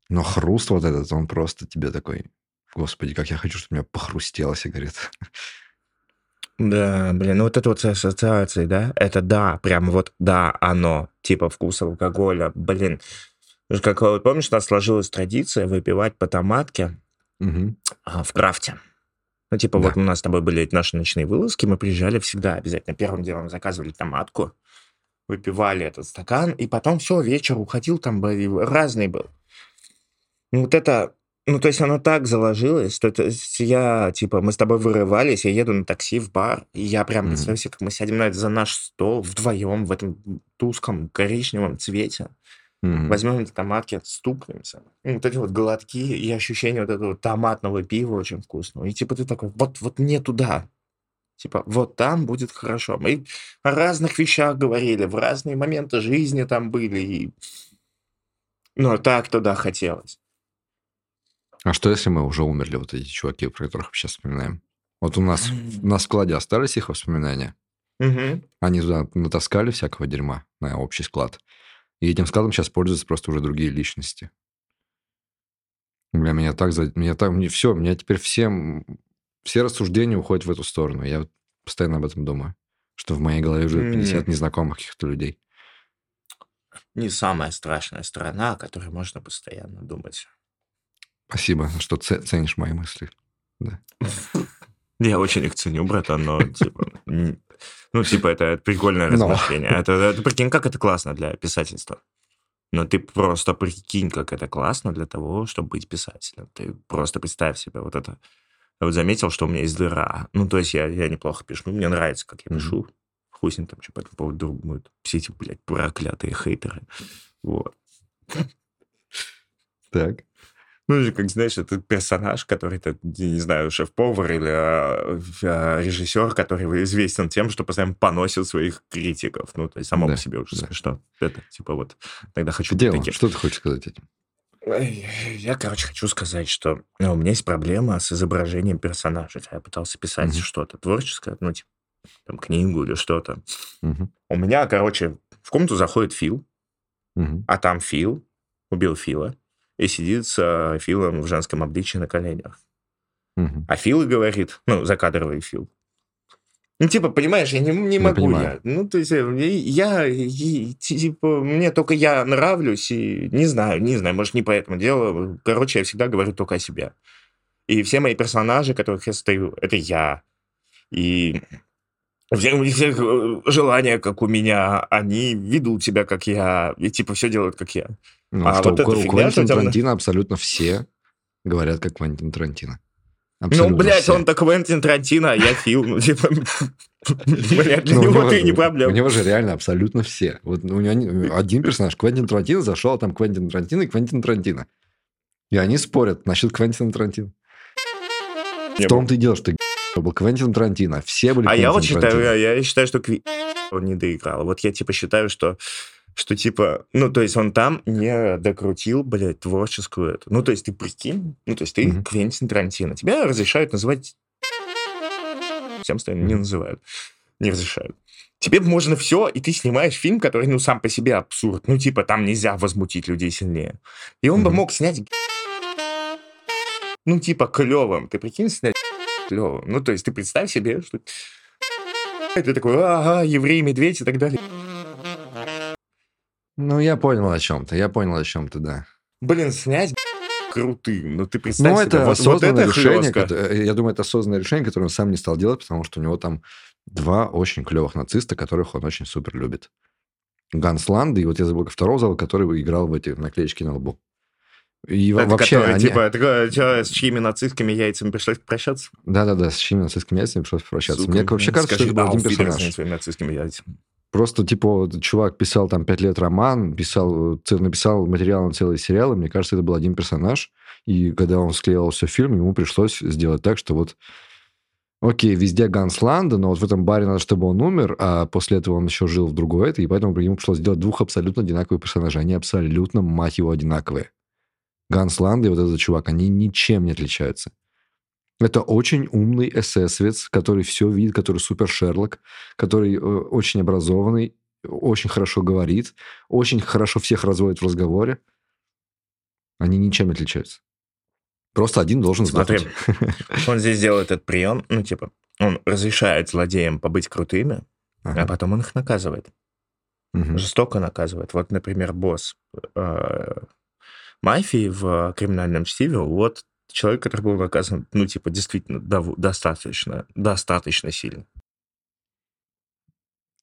Но хруст вот этот, он просто тебе такой... Господи, как я хочу, чтобы у меня похрустела сигарета. Да, блин, ну вот это вот ассоциации, да, это да, прям вот да, оно, типа вкус алкоголя, блин. Как помнишь, у нас сложилась традиция выпивать по томатке а, в крафте. Ну, типа, Да. вот у нас с тобой были наши ночные вылазки, мы приезжали всегда обязательно. Первым делом заказывали томатку, выпивали этот стакан, и потом все, вечер уходил, там разный был. Вот это, ну, то есть оно так заложилось, что это с- я, типа, мы с тобой вырывались, я еду на такси в бар, и я прям Мгм. представляю себе, как мы сядем на за наш стол вдвоем в этом тусклом коричневом цвете, Мгм. возьмем эти томатки, стукнемся. И вот эти вот глотки и ощущение вот этого томатного пива очень вкусного. И типа ты такой, вот, вот мне туда. Типа, вот там будет хорошо. Мы о разных вещах говорили, в разные моменты жизни там были. И... Ну, так туда хотелось. А что, если мы уже умерли, вот эти чуваки, про которых мы сейчас вспоминаем? Вот у нас на складе остались их воспоминания. Мгм. Они туда натаскали всякого дерьма на общий склад. И этим складом сейчас пользуются просто уже другие личности. Бля, меня так... За... Меня так... Мне все, меня теперь все... Все рассуждения уходят в эту сторону. Я постоянно об этом думаю. Что в моей голове уже 50 М. незнакомых каких-то людей. Не самая страшная сторона, о которой можно постоянно думать. Спасибо, что ценишь мои мысли. Я очень их ценю, братан, но типа... Ну, типа, это прикольное Но. размышление. Это, это прикинь, как это классно для писательства. Но ты просто прикинь, как это классно для того, чтобы быть писателем. Ты просто представь себе вот это. Я вот заметил, что у меня есть дыра. Ну, то есть я, я неплохо пишу. Мне нравится, как я пишу. Хуй с ним там, что по этому поводу думают. Все эти, блядь, проклятые хейтеры. Вот. Так. Ну, или как, знаешь, этот персонаж, который, я не знаю, шеф-повар или а, а, режиссер, который известен тем, что постоянно поносит своих критиков. Ну, то есть само Да, по себе уже да. смешно. Это, типа, вот, тогда хочу быть Дело, таким. что ты хочешь сказать этим? Я, короче, хочу сказать, что ну, у меня есть проблема с изображением персонажа. Я пытался писать Мгм. что-то творческое, ну, типа, там, книгу или что-то. Мгм. У меня, короче, в комнату заходит Фил, Мгм. а там Фил убил Фила и сидит с а, Филом в женском обличии на коленях. Мгм. А Фил и говорит, ну, закадровый Фил. Ну, типа, понимаешь, я не, не Я могу понимаю. я. Ну, то есть, э, я, и, типа, мне только я нравлюсь, и не знаю, не знаю, может, не по этому делу. Короче, я всегда говорю только о себе. И все мои персонажи, которых я стою, это я. И у всех э, желания, как у меня, они ведут себя, как я, и, типа, все делают, как я. Ну, А что вот у, эта у фигня, Квентина у тебя Тарантино абсолютно все говорят, как Квентин Тарантино. ну, блядь, все. он-то Квентин Тарантино, а я Фил. Ну, типа, блядь, для Ну, у него ты не У проблема. него же реально абсолютно все. Вот у него не- один персонаж, Квентин Тарантино, зашел, а там Квентин Тарантино и Квентин Тарантино. И они спорят насчет Квентина Тарантино. В том-то и дело, что был Квентин Тарантино. Все были А я вот считаю, я, я считаю, что Кви... он не доиграл. Вот я типа считаю, что что типа, ну, то есть он там не докрутил, блядь, творческую эту. Ну, то есть ты прикинь, ну, то есть ты Мгм. Квентин Тарантино. Тебя разрешают называть... Всем остальным не называют. Не разрешают. Тебе можно все, и ты снимаешь фильм, который, ну, сам по себе абсурд. Ну, типа, там нельзя возмутить людей сильнее. И он бы Мгм. мог снять... Ну, типа, клевым. Ты прикинь, снять клевым. Ну, то есть ты представь себе, что... Ты такой, ага, еврей-медведь и так далее. Ну, я понял о чем-то. Я понял о чем-то, да. Блин, снять крутым. Ну, ты представь Ну, себе, это вот, вот осознанное это решение. хлёстко. кото- э, Я думаю, это осознанное решение, которое он сам не стал делать, потому что у него там два очень клевых нациста, которых он очень супер любит. Ганс Ланд, и вот я забыл, второго зала, который играл в эти наклеечки на лбу. И Это вообще, который, они- типа, такое, чё, с чьими нацистскими яйцами пришлось прощаться? Да-да-да, с чьими нацистскими яйцами пришлось попрощаться. Сука, Мне вообще кажется, что скажи, это был один «Auf Wiedersehen» персонаж. своими нацистскими яйцами. Просто, типа, чувак писал там пять лет роман, писал, написал материал на целый сериал, и мне кажется, это был один персонаж. И когда он склеивал все фильм, ему пришлось сделать так, что вот Окей, везде Ганс Ланда, но вот в этом баре надо, чтобы он умер, а после этого он еще жил в другой этой, и поэтому ему пришлось сделать двух абсолютно одинаковых персонажей. Они абсолютно, мать его, одинаковые. Ганс Ланда и вот этот чувак, они ничем не отличаются. Это очень умный эсэсовец, который все видит, который супер Шерлок, который э, очень образованный, очень хорошо говорит, очень хорошо всех разводит в разговоре. Они ничем не отличаются. Просто один должен Смотри, сдохнуть. он здесь делает этот прием, ну, типа, он разрешает злодеям побыть крутыми, а Ага. потом он их наказывает. Мгм. Жестоко наказывает. Вот, например, босс э, мафии в «Криминальном чтиве», вот человек, который был наказан, ну, типа, действительно дов- достаточно, достаточно сильно.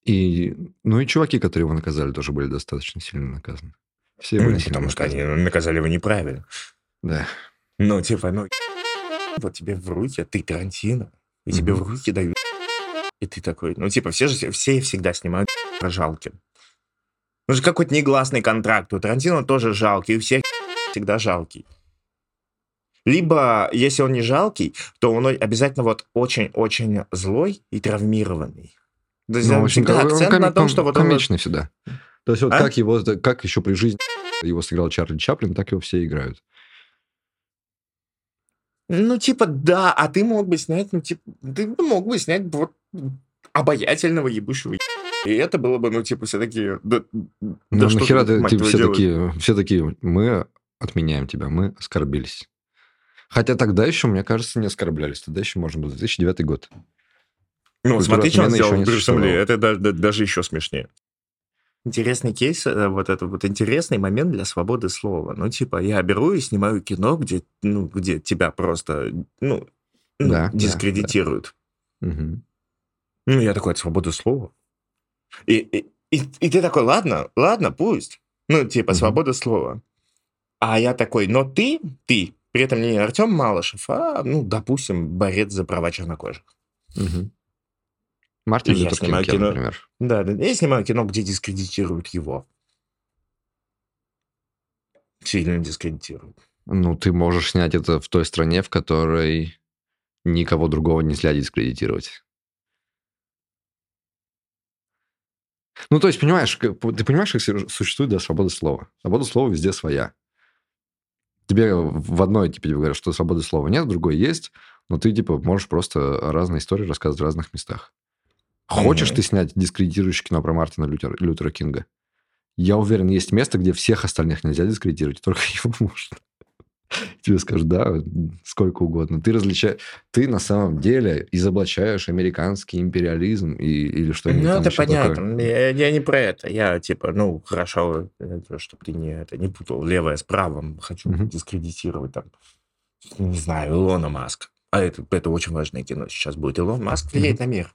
И, ну и чуваки, которые его наказали, тоже были достаточно сильно наказаны. Все были Ну, сильно потому что они наказаны. наказали его неправильно. Да. Ну, типа, ну, вот тебе в руки, ты Тарантино, и тебе Мгм. в руки дают, и ты такой, ну, типа, все же, все всегда снимают про жалким. Ну, же какой-то негласный контракт. У Тарантино тоже жалкий, у всех всегда жалкий. Либо, если он не жалкий, то он обязательно вот очень-очень злой и травмированный. То есть Ну, он общем, всегда он акцент коми- на том, ком- что вот он... комичный всегда. То есть вот А? как его, как еще при жизни его сыграл Чарли Чаплин, так его все играют. Ну, типа, да, а ты мог бы снять, ну, типа, ты мог бы снять вот обаятельного ебущего и это было бы, ну, типа, все такие, да, Ну, да нахера ты, типа, все делаешь? такие, все такие, мы отменяем тебя, мы оскорбились. Хотя тогда еще, мне кажется, не оскорблялись. Тогда еще можно было. 2009 год. Ну, Культура смотри, что он сделал Ли, существовало. это да- да- даже еще смешнее. Интересный кейс, э, вот это вот интересный момент для свободы слова. Ну, типа, я беру и снимаю кино, где, ну, где тебя просто, ну, ну, Да, да, дискредитируют. Мгм. Ну, я такой, это свобода слова. И, и, и, и ты такой, ладно, ладно, пусть. Ну, типа, Мгм. свобода слова. А я такой, но ты, ты, при этом не Артем Малышев, а, ну, допустим, борец за права чернокожих. Мгм. Мартин Я снимаю Кинг, кино. например. Да, да, я снимаю кино, где дискредитируют его. Сильно дискредитируют. Ну, ты можешь снять это в той стране, в которой никого другого нельзя дискредитировать. Ну, то есть, понимаешь, ты понимаешь, как су- существует да, свобода слова. Свобода слова везде своя. Тебе в одной типа тебе говорят, что свободы слова нет, в другой есть, но ты типа можешь просто разные истории рассказывать в разных местах. Хочешь Мгм. ты снять дискредитирующее кино про Мартина Лютера, Лютера Кинга? Я уверен, есть место, где всех остальных нельзя дискредитировать, только его можно. Тебе скажут, да, сколько угодно. Ты различаешь... Ты на самом деле изоблачаешь американский империализм и, или что-нибудь Ну, там это понятно. Я, я не про это. Я, типа, ну, хорошо, чтобы ты не, это, не путал левое с правым. Хочу Мгм. дискредитировать, там, не знаю, Илона Маска. А это, это очень важное кино сейчас будет. Илон Маск влияет на мир.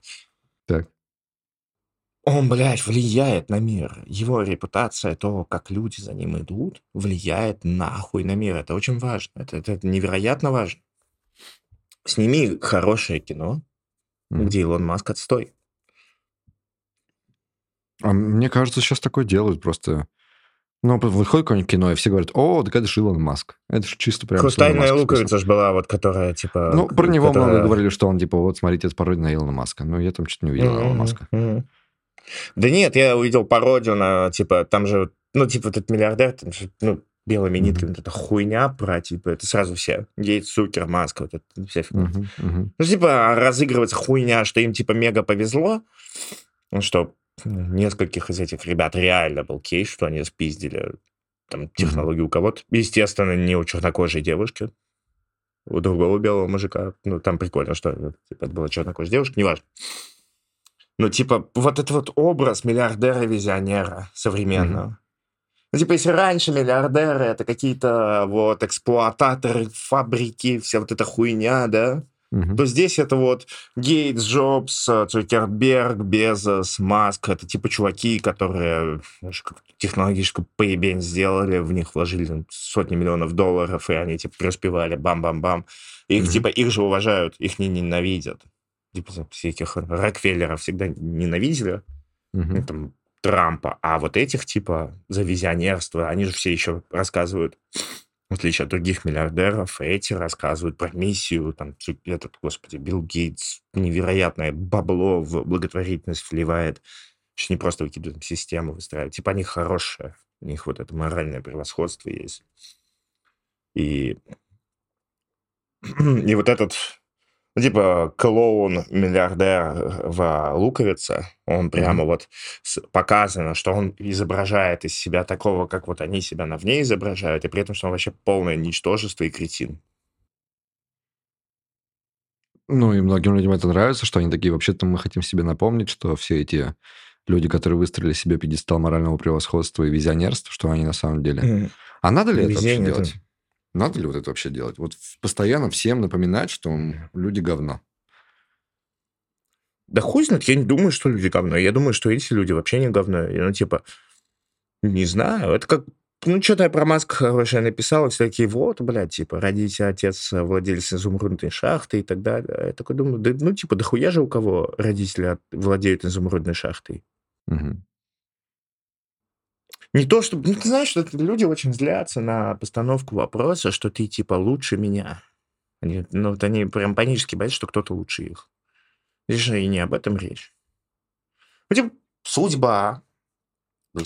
Так. Он, блядь, влияет на мир. Его репутация, то, как люди за ним идут, влияет нахуй на мир. Это очень важно. Это, это невероятно важно. Сними хорошее кино, Мгм. где Илон Маск отстой. А мне кажется, сейчас такое делают просто. Ну, выходит какое-нибудь кино, и все говорят, о, так это же Илон Маск. Это же чисто прям... Хрустальная луковица же была, вот, которая, типа... Ну, про него которая- много говорили, что он, типа, вот, смотрите, это пародия на Илона Маска. Но я там что-то не увидел Илона Мгм, Маска. мгм. Да нет, я увидел пародию на, типа, там же, ну, типа, этот миллиардер, там же, ну, белыми нитками, вот эта хуйня про, типа, это сразу все. Гейтс, Сукер, Маск, вот это вся фигня. Мгм, мгм. Ну, типа, разыгрывается хуйня, что им, типа, мега повезло, ну, что нескольких из этих ребят реально был кейс, что они спиздили там технологии у кого-то. Естественно, не у чернокожей девушки, у другого белого мужика. Ну, там прикольно, что типа, это была чернокожая девушка, неважно. Ну, типа, вот этот вот образ миллиардера-визионера современного. Ну, типа, если раньше миллиардеры это какие-то вот эксплуататоры, фабрики, вся вот эта хуйня, да, Мгм. то здесь это вот Гейтс, Джобс, э, Цукерберг, Безос, Маск. Это типа чуваки, которые знаешь, технологическую поебень сделали, в них вложили там, сотни миллионов долларов, и они типа преуспевали, бам-бам-бам. Их Мгм. типа, их же уважают, их не ненавидят. Типа всяких Рокфеллеров всегда ненавидели, Мгм. там, Трампа, а вот этих типа за визионерство, они же все еще рассказывают, в отличие от других миллиардеров, эти рассказывают про миссию, там, Цу- этот, господи, Билл Гейтс, невероятное бабло в благотворительность вливает, что не просто выкидывают систему выстраивают, типа они хорошие, у них вот это моральное превосходство есть. И, и вот этот ну, типа клоун-миллиардер в «Луковице», он прямо вот с- показано, что он изображает из себя такого, как вот они себя на вне изображают, и при этом, что он вообще полное ничтожество и кретин. Ну, и многим людям это нравится, что они такие, вообще-то мы хотим себе напомнить, что все эти люди, которые выстроили себе пьедестал морального превосходства и визионерства, что они на самом деле... А надо ли это вообще Везение это- делать? Надо ли вот это вообще делать? Вот постоянно всем напоминать, что люди говно. Да хуй знает, я не думаю, что люди говно. Я думаю, что эти люди вообще не говно. Ну, типа, не знаю, это как... Ну, что-то я про Маска хорошее написал, все такие, вот, блядь, типа, родите отец владелец изумрудной шахты и так далее. Я такой думаю, да, ну, типа, да хуя же у кого родители владеют изумрудной шахтой. Угу. Не то, чтобы... Ну, ты знаешь, что люди очень злятся на постановку вопроса, что ты, типа, лучше меня. Они, ну, вот они прям панически боятся, что кто-то лучше их. Здесь же и не об этом речь. Ну, типа, судьба,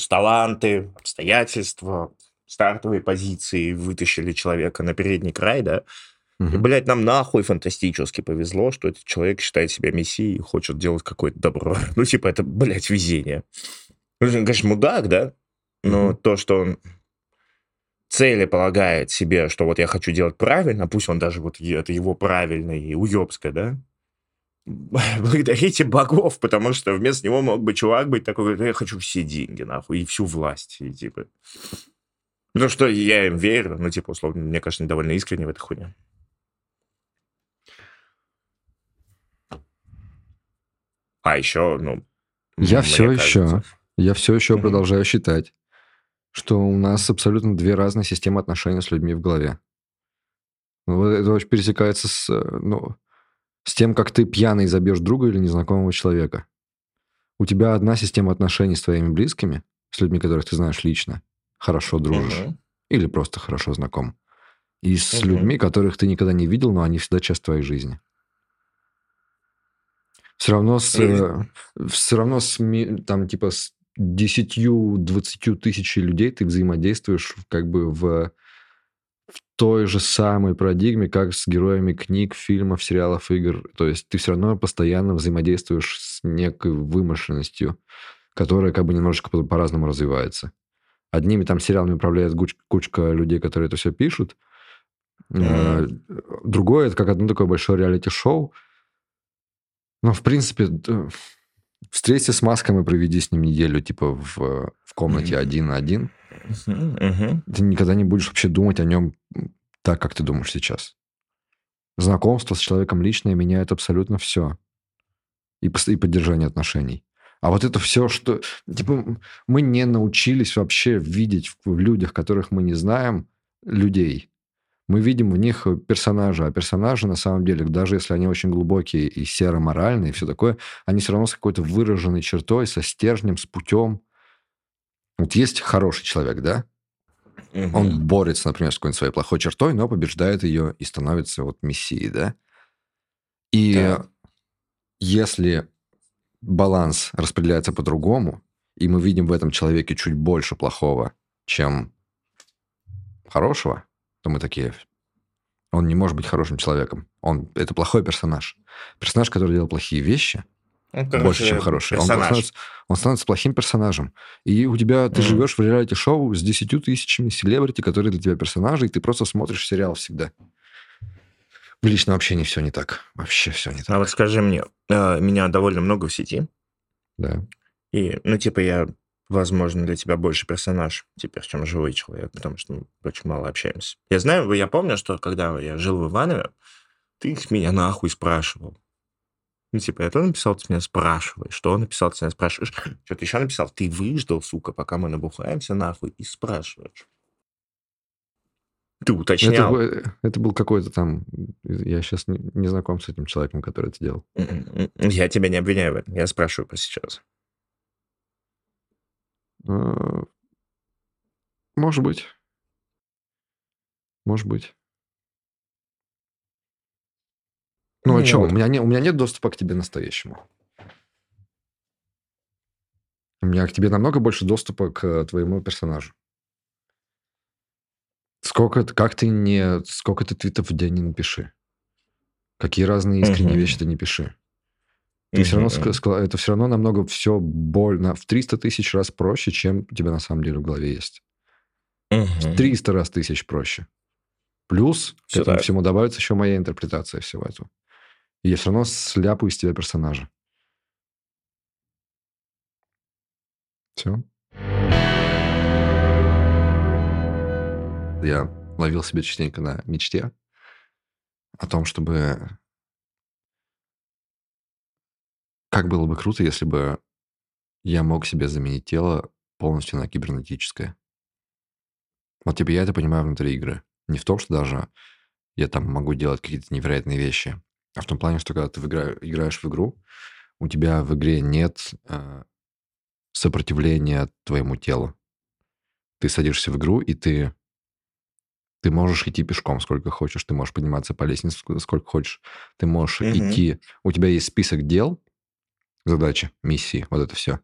таланты, обстоятельства, стартовые позиции вытащили человека на передний край, да, Угу. И, блядь, нам нахуй фантастически повезло, что этот человек считает себя мессией и хочет делать какое-то добро. Ну, типа, это, блядь, везение. Ну, конечно, мудак, да? Но угу. то, что он цели полагает себе, что вот я хочу делать правильно, пусть он даже вот это его правильное и уебское, да? благодарите богов, потому что вместо него мог бы чувак быть такой, я хочу все деньги, нахуй, и всю власть, и типа... Ну что, я им верю, ну, типа, условно, мне кажется, довольно искренне в этой хуйне. А еще, ну... Я все кажется... еще, я все еще mm-hmm. продолжаю считать, что у нас абсолютно две разные системы отношений с людьми в голове. Ну, это очень пересекается с, э, ну, с тем, как ты пьяный забьешь друга или незнакомого человека. У тебя одна система отношений с твоими близкими, с людьми, которых ты знаешь лично, хорошо дружишь, угу. или просто хорошо знаком. И с угу. людьми, которых ты никогда не видел, но они всегда часть твоей жизни. Все равно с, э, все равно с, там, типа, с 10-20 тысяч людей ты взаимодействуешь как бы в в той же самой парадигме, как с героями книг, фильмов, сериалов, игр. То есть ты все равно постоянно взаимодействуешь с некой вымышленностью, которая как бы немножечко по- по-разному развивается. Одними там сериалами управляет куч- кучка людей, которые это все пишут. Mm-hmm. Другое, это как одно такое большое реалити-шоу. Но, в принципе, встреться с маском и проведи с ним неделю, типа, в, в комнате mm-hmm. один на один. Ты никогда не будешь вообще думать о нем так, как ты думаешь сейчас. Знакомство с человеком личное меняет абсолютно все. И, и поддержание отношений. А вот это все, что... Типа, мы не научились вообще видеть в людях, которых мы не знаем, людей. Мы видим в них персонажа, а персонажи, на самом деле, даже если они очень глубокие и серо-моральные, и все такое, они все равно с какой-то выраженной чертой, со стержнем, с путем. Вот есть хороший человек, да? Угу. Он борется, например, с какой-нибудь своей плохой чертой, но побеждает ее и становится вот мессией, да? И да. если баланс распределяется по-другому, и мы видим в этом человеке чуть больше плохого, чем хорошего, то мы такие, он не может быть хорошим человеком. Он это плохой персонаж. Персонаж, который делал плохие вещи, короче, больше, чем хороший. Он становится, он становится плохим персонажем. И у тебя ты mm. живешь в реалити-шоу с десятью тысячами селебрити, которые для тебя персонажи, и ты просто смотришь сериал всегда. В личном общении все не так. Вообще все не так. А вот скажи мне, э, меня довольно много в сети. Да. И, ну, типа, я, возможно, для тебя больше персонаж теперь, чем живой человек, потому что мы очень мало общаемся. Я знаю, я помню, что когда я жил в Иванове, ты меня нахуй спрашивал. Ну, типа, это он написал, ты меня спрашиваешь. Что он написал, ты меня спрашиваешь. Что ты еще написал? Ты выждал, сука, пока мы набухаемся нахуй и спрашиваешь. Ты уточнял. Это, это был какой-то там... Я сейчас не, не знаком с этим человеком, который это делал. Я тебя не обвиняю в этом. Я спрашиваю про сейчас. А, может быть. Может быть. Ну, а что? У меня, не, у меня нет доступа к тебе настоящему. У меня к тебе намного больше доступа к твоему персонажу. Сколько, как ты не... Сколько ты твитов в день не напиши. Какие разные искренние uh-huh. вещи ты не пиши. Ты uh-huh. все равно, это все равно намного все больно, в 300 тысяч раз проще, чем у тебя на самом деле в голове есть. Uh-huh. В 300 раз тысяч проще. Плюс все к этому так. всему добавится еще моя интерпретация всего этого. И я все равно сляпаю из тебя персонажа. Все. Я ловил себя частенько на мечте о том, чтобы... Как было бы круто, если бы я мог себе заменить тело полностью на кибернетическое. Вот типа я это понимаю внутри игры. Не в том, что даже я там могу делать какие-то невероятные вещи, а в том плане, что когда ты в игра... играешь в игру, у тебя в игре нет э, сопротивления твоему телу. Ты садишься в игру, и ты ты можешь идти пешком сколько хочешь, ты можешь подниматься по лестнице сколько хочешь, ты можешь Мгм. идти. У тебя есть список дел, задачи, миссии, вот это все.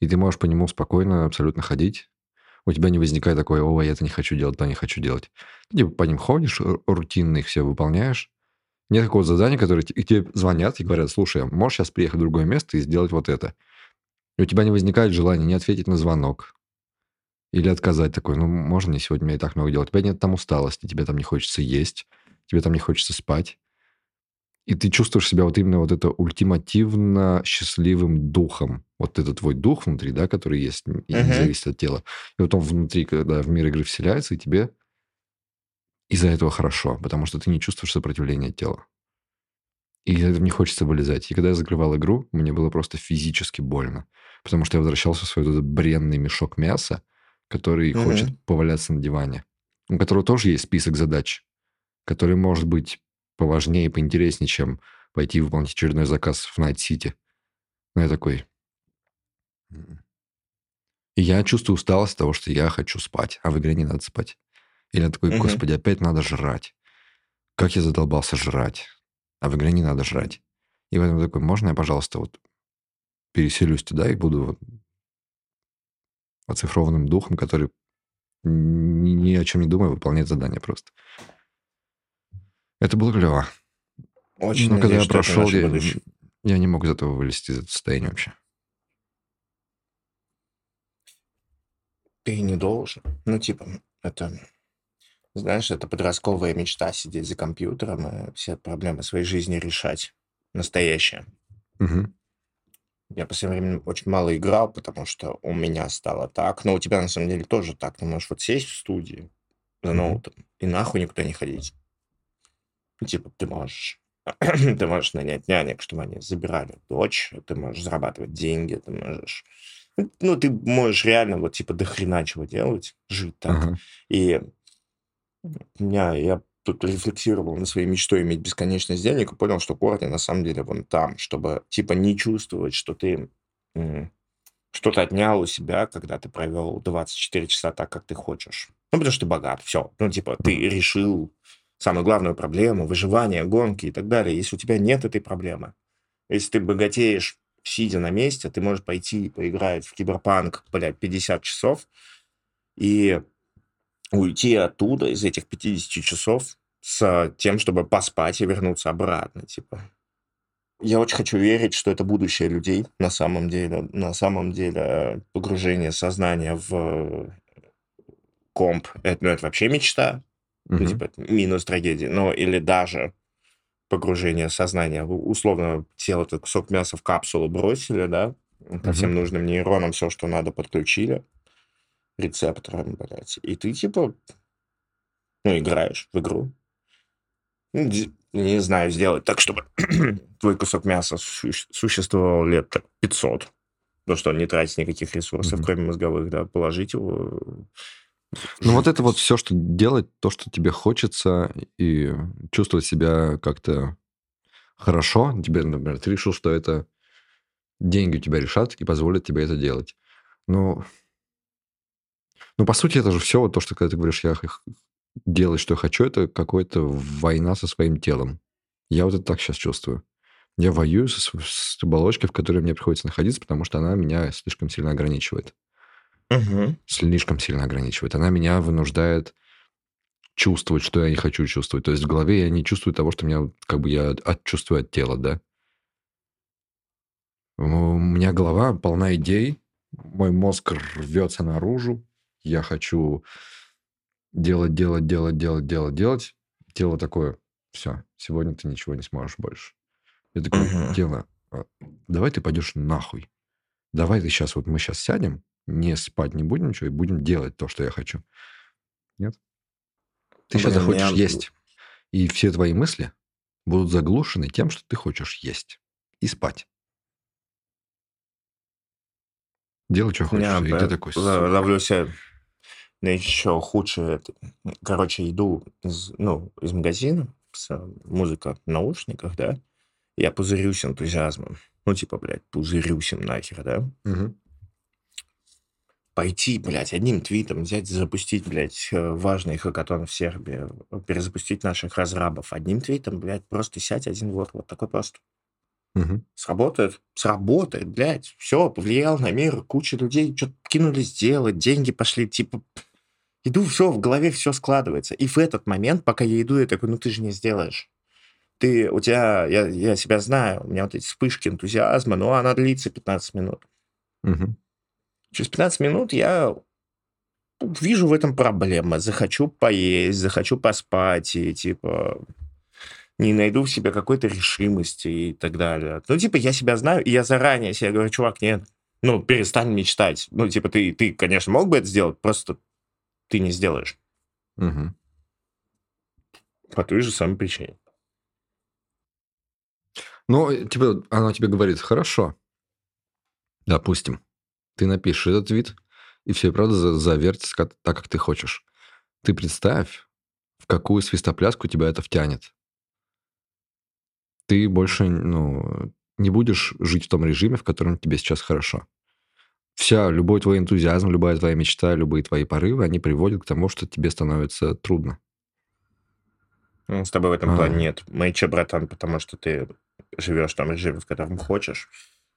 И ты можешь по нему спокойно абсолютно ходить. У тебя не возникает такое, о, я это не хочу делать, то не хочу делать. Ты типа по ним ходишь, ру- рутинно их все выполняешь. Нет такого задания, которое и тебе звонят и говорят, слушай, можешь сейчас приехать в другое место и сделать вот это. И у тебя не возникает желания не ответить на звонок, или отказать такой, ну, можно мне сегодня, мне и так много дела. У тебя нет там усталости, тебе там не хочется есть, тебе там не хочется спать. И ты чувствуешь себя вот именно вот это ультимативно счастливым духом. Вот это твой дух внутри, да, который есть, и не Мгм. зависит от тела. И вот он внутри, когда в мир игры вселяется, и тебе из-за этого хорошо, потому что ты не чувствуешь сопротивления тела. И из этого не хочется вылезать. И когда я закрывал игру, мне было просто физически больно. Потому что я возвращался в свой этот бренный мешок мяса, который Мгм. хочет поваляться на диване. У которого тоже есть список задач, который может быть поважнее и поинтереснее, чем пойти выполнить очередной заказ в Найт-Сити. Но я такой... «М-м». И я чувствую усталость от того, что я хочу спать, а в игре не надо спать. И я такой, господи, опять надо жрать. Как я задолбался жрать. А в игре не надо жрать. И в этом такой, можно я, пожалуйста, вот переселюсь туда и буду вот оцифрованным духом, который ни о чем не думая выполняет задание просто. Это было клево. Очень Но когда я надеюсь, что это прошел, я, будущее. я не мог из этого вылезти, из этого состояния вообще. Ты не должен. Ну, типа, это, знаешь, это подростковая мечта сидеть за компьютером и все проблемы своей жизни решать. Настоящие. Мгм. Я по последнее время очень мало играл, потому что у меня стало так. Но у тебя на самом деле тоже так. Ты можешь вот сесть в студии за ноутом и нахуй никуда не ходить. Ну, Типа, ты можешь ты можешь нанять нянек, чтобы они забирали дочь, ты можешь зарабатывать деньги, ты можешь... Ну, ты можешь реально вот типа до хрена чего делать, жить так. Ага. И меня, я тут рефлексировал на своей мечтой иметь бесконечность денег и понял, что корни на самом деле вон там, чтобы типа не чувствовать, что ты что-то отнял у себя, когда ты провел 24 часа так, как ты хочешь. Ну, потому что ты богат, все. Ну, типа, ты решил самую главную проблему, выживание, гонки и так далее. Если у тебя нет этой проблемы, если ты богатеешь, сидя на месте, ты можешь пойти и поиграть в киберпанк, блядь, 50 часов и уйти оттуда, из этих 50 часов, с тем, чтобы поспать и вернуться обратно, типа. Я очень хочу верить, что это будущее людей на самом деле. На самом деле погружение сознания в комп, это, ну, это вообще мечта, ну, Мгм. типа, минус трагедии, но или даже погружение сознания, условно, тело, этот кусок мяса в капсулу бросили, да, ко всем Мгм. нужным нейронам все, что надо, подключили, рецепторам, блядь, и ты, типа, ну, играешь в игру. Ну, Не знаю, сделать так, чтобы твой кусок мяса су- существовал лет так 500, потому что не тратит никаких ресурсов, Мгм. кроме мозговых, да, положить его Ну, вот это вот все, что делать, то, что тебе хочется, и чувствовать себя как-то хорошо. Тебе, например, ты решил, что это деньги у тебя решат и позволят тебе это делать. Ну, ну по сути, это же все вот то, что когда ты говоришь, я делать, что я хочу, это какая-то война со своим телом. Я вот это так сейчас чувствую. Я воюю св- с оболочкой, в которой мне приходится находиться, потому что она меня слишком сильно ограничивает. Мгм. Слишком сильно ограничивает. Она меня вынуждает чувствовать, что я не хочу чувствовать. То есть в голове я не чувствую того, что меня как бы я от, чувствую от тела, да. У меня голова полна идей, мой мозг рвется наружу, я хочу делать, делать, делать, делать, делать, делать. Тело такое, все, сегодня ты ничего не сможешь больше. Я такой, Мгм. тело, а, давай ты пойдешь нахуй. Давай ты сейчас, вот мы сейчас сядем, не спать не будем ничего, и будем делать то, что я хочу. Нет? Ты сейчас Блин, захочешь меня- есть. И все твои мысли будут заглушены тем, что ты хочешь есть и спать. Делай, что хочешь. Я и ты такой... л- «Сука». ловлю себя на еще худшее. Короче, иду из, ну, из магазина с музыка в наушниках, да, я пузырюсь энтузиазмом. Ну, типа, блядь, пузырюсь им нахер, да. Мгм. Пойти, блядь, одним твитом взять, запустить, блядь, э, важный хакатон в Сербии, э, перезапустить наших разрабов. Одним твитом, блядь, просто сядь один вот, вот такой просто. Мгм. Сработает? Сработает, блядь. Все, повлиял на мир. Куча людей что-то кинулись делать, деньги пошли, типа... Иду, все, в голове все складывается. И в этот момент, пока я иду, я такой, ну ты же не сделаешь. Ты, у тебя, я, я себя знаю, у меня вот эти вспышки энтузиазма, но она длится 15 минут. Мгм. Через 15 минут я вижу в этом проблемы. Захочу поесть, захочу поспать, и типа не найду в себе какой-то решимости и так далее. Ну, типа, я себя знаю, и я заранее себе говорю, чувак, нет, ну, перестань мечтать. Ну, типа, ты, ты, конечно, мог бы это сделать, просто ты не сделаешь. Мгм. По той же самой причине. Ну, э, типа, она тебе говорит, хорошо, допустим, ты напишешь этот твит, и все, правда, за- завертится как- так, как ты хочешь. Ты представь, в какую свистопляску тебя это втянет. Ты больше, ну, не будешь жить в том режиме, в котором тебе сейчас хорошо. Вся, любой твой энтузиазм, любая твоя мечта, любые твои порывы, они приводят к тому, что тебе становится трудно. Ну, с тобой в этом А. плане нет. Мэйча, братан, потому что ты живешь в том режиме, в котором хочешь,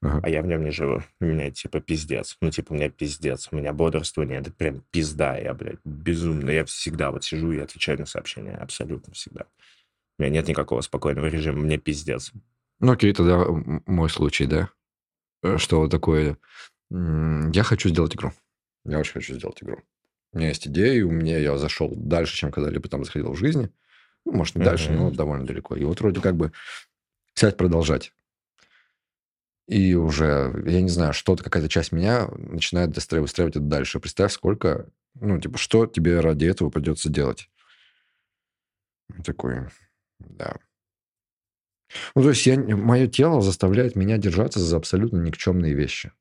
Ага. а я в нем не живу. У меня, типа, пиздец. Ну, типа, у меня пиздец. У меня бодрствование, это прям пизда. Я, блядь, безумно. Я всегда вот сижу и отвечаю на сообщения. Абсолютно всегда. У меня нет никакого спокойного режима. Мне пиздец. Ну, окей, тогда мой случай, да? Э, Что вот такое? Я хочу сделать игру. Я очень хочу сделать игру. У меня есть идея, и у меня я зашел дальше, чем когда-либо там заходил в жизни. Ну, может, не дальше, но довольно далеко. И вот вроде как бы сядь продолжать. И уже, я не знаю, что-то, какая-то часть меня начинает достраивать, выстраивать это дальше. Представь, сколько, ну, типа, что тебе ради этого придется делать. Такой, да. Ну, то есть я, мое тело заставляет меня держаться за абсолютно никчемные вещи.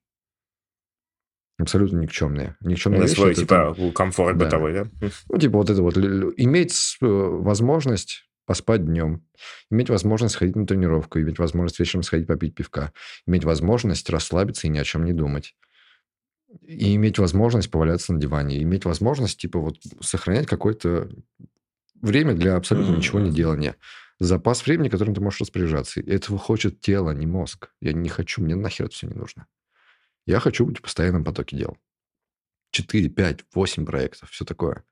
Абсолютно никчемные. Никчемные На вещи свой, типа, там, комфорт да. бытовой, да? ну, типа вот это вот, иметь э, возможность поспать днем, иметь возможность сходить на тренировку, иметь возможность вечером сходить попить пивка, иметь возможность расслабиться и ни о чем не думать. И иметь возможность поваляться на диване, иметь возможность, типа, вот сохранять какое-то время для абсолютно ничего не делания. Запас времени, которым ты можешь распоряжаться. И Этого хочет тело, не мозг. Я не хочу, мне нахер это все не нужно. Я хочу быть в постоянном потоке дел. 4, 5, 8 проектов, все такое.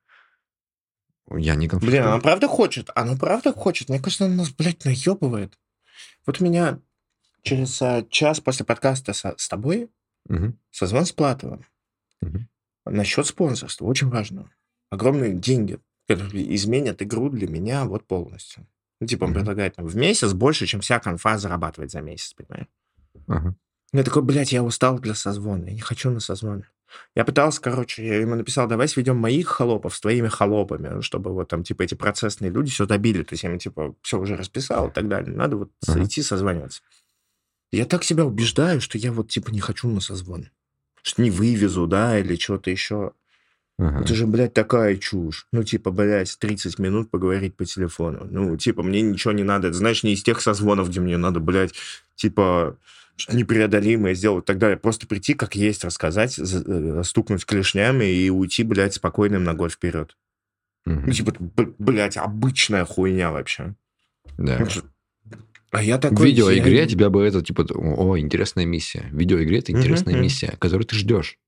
Я не Блин, конфликтую. она правда хочет? Она правда хочет? Мне кажется, она нас, блядь, наебывает. Вот у меня через а, час после подкаста со- с тобой Мгм, созвон с Платовым. мгм. Насчет спонсорства, очень важно. Огромные деньги, которые изменят игру для меня вот полностью. Ну, типа, он Мгм. предлагает нам в месяц больше, чем вся конфа зарабатывает за месяц, понимаешь? Ага. Я такой, блядь, я устал для созвона, я не хочу на созвоне. Я пытался, короче, я ему написал, давай сведем моих холопов с твоими холопами, чтобы вот там, типа, эти процессные люди все добили. То есть я ему, типа, все уже расписал и так далее. Надо вот Ага. идти созваниваться. Я так себя убеждаю, что я вот, типа, не хочу на созвон. Что не вывезу, да, или что-то еще. Ага. Это же, блядь, такая чушь. Ну, типа, блядь, 30 минут поговорить по телефону. Ну, типа, мне ничего не надо. Это, знаешь, не из тех созвонов, где мне надо, блядь, типа, непреодолимое сделать и так далее. Просто прийти как есть, рассказать, за- э, стукнуть клешнями и уйти, блядь, спокойным ногой вперед. Мгм. Ну, типа, блядь, обычная хуйня вообще. Да. Ну, А я В такой... видеоигре я- тебя бы это, типа, о, интересная миссия. В видеоигре это интересная мгм. миссия, которую ты ждешь.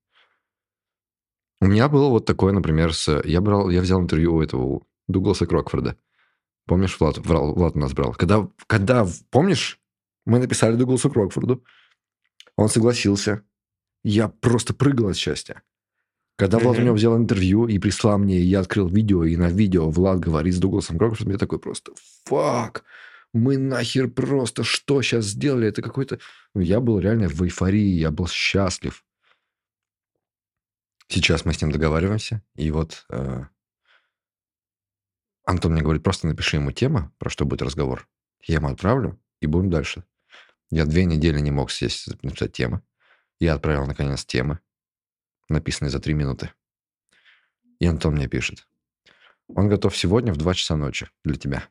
У меня было вот такое, например, с... Я, брал, я взял интервью у этого у Дугласа Крокфорда. Помнишь, Влад, Влад у нас брал? Когда, когда, помнишь, мы написали Дугласу Крокфорду, он согласился. Я просто прыгал от счастья. Когда Влад у него взял интервью и прислал мне, я открыл видео, и на видео Влад говорит с Дугласом Крокфордом, я такой просто, фак, мы нахер просто что сейчас сделали? Это какой-то... Ну, я был реально в эйфории, я был счастлив. Сейчас мы с ним договариваемся, и вот э, Антон мне говорит, просто напиши ему тема, про что будет разговор. Я ему отправлю, и будем дальше. Я две недели не мог сесть написать темы. Я отправил, наконец, темы, написанные за три минуты. И Антон мне пишет. Он готов сегодня в 2 часа ночи для тебя.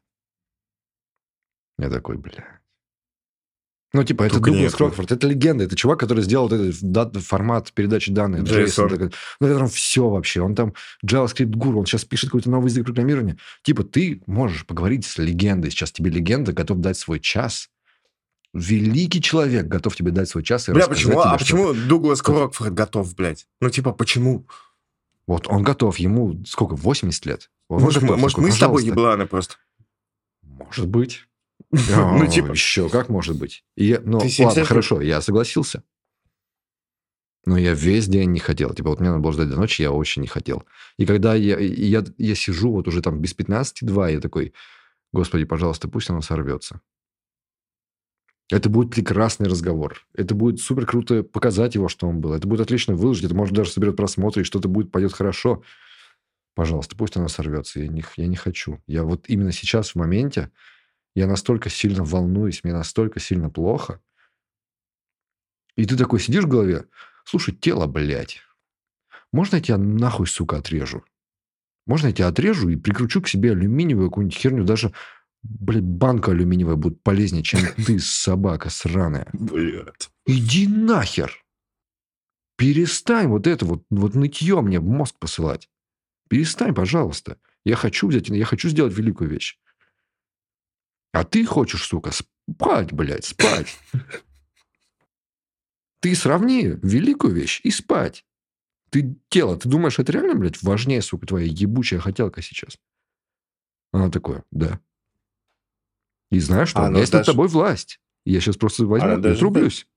Я такой, бля. Ну, типа, это Только Дуглас. Крокфорд, это легенда, это чувак, который сделал этот формат передачи данных. JSON, это там все вообще. Он там JavaScript гуру, он сейчас пишет какой-то новый язык программирования. Типа, ты можешь поговорить с легендой. Сейчас тебе легенда готов дать свой час. Великий человек готов тебе дать свой час и Бля, почему? тебе, А что- почему Дуглас Крокфорд готов, блядь? Ну, типа, почему? Вот он готов, ему сколько, 80 лет? Он Может, готов мы, может, такой, мы с тобой ебланы просто? Может быть. Ну, типа- Еще как может быть. И ну, ладно, 70 хорошо, я согласился. Но я весь день не хотел. Типа, вот мне надо было ждать до ночи, я очень не хотел. И когда я, я, я сижу вот уже там без 15-2, я такой, господи, пожалуйста, пусть оно сорвется. Это будет прекрасный разговор. Это будет супер круто показать его, что он был. Это будет отлично выложить. Это может даже соберет просмотры, и что-то будет, пойдет хорошо. Пожалуйста, пусть оно сорвется. Я не, я не хочу. Я вот именно сейчас, в моменте, я настолько сильно волнуюсь, мне настолько сильно плохо. И ты такой сидишь в голове, слушай, тело, блядь, можно я тебя нахуй, сука, отрежу? Можно я тебя отрежу и прикручу к себе алюминиевую какую-нибудь херню, даже, блядь, банка алюминиевая будет полезнее, чем ты, собака сраная. Блядь. Иди нахер. Перестань вот это вот, вот нытье мне в мозг посылать. Перестань, пожалуйста. Я хочу взять, я хочу сделать великую вещь. А ты хочешь, сука, спать, блядь, спать. Ты сравни великую вещь и спать. Ты тело, ты думаешь, это реально, блядь, важнее, сука, твоя ебучая хотелка сейчас? Она такое, да. И знаешь что? А, У ну меня есть над даже- тобой власть. Я сейчас просто возьму Она и даже- отрублюсь.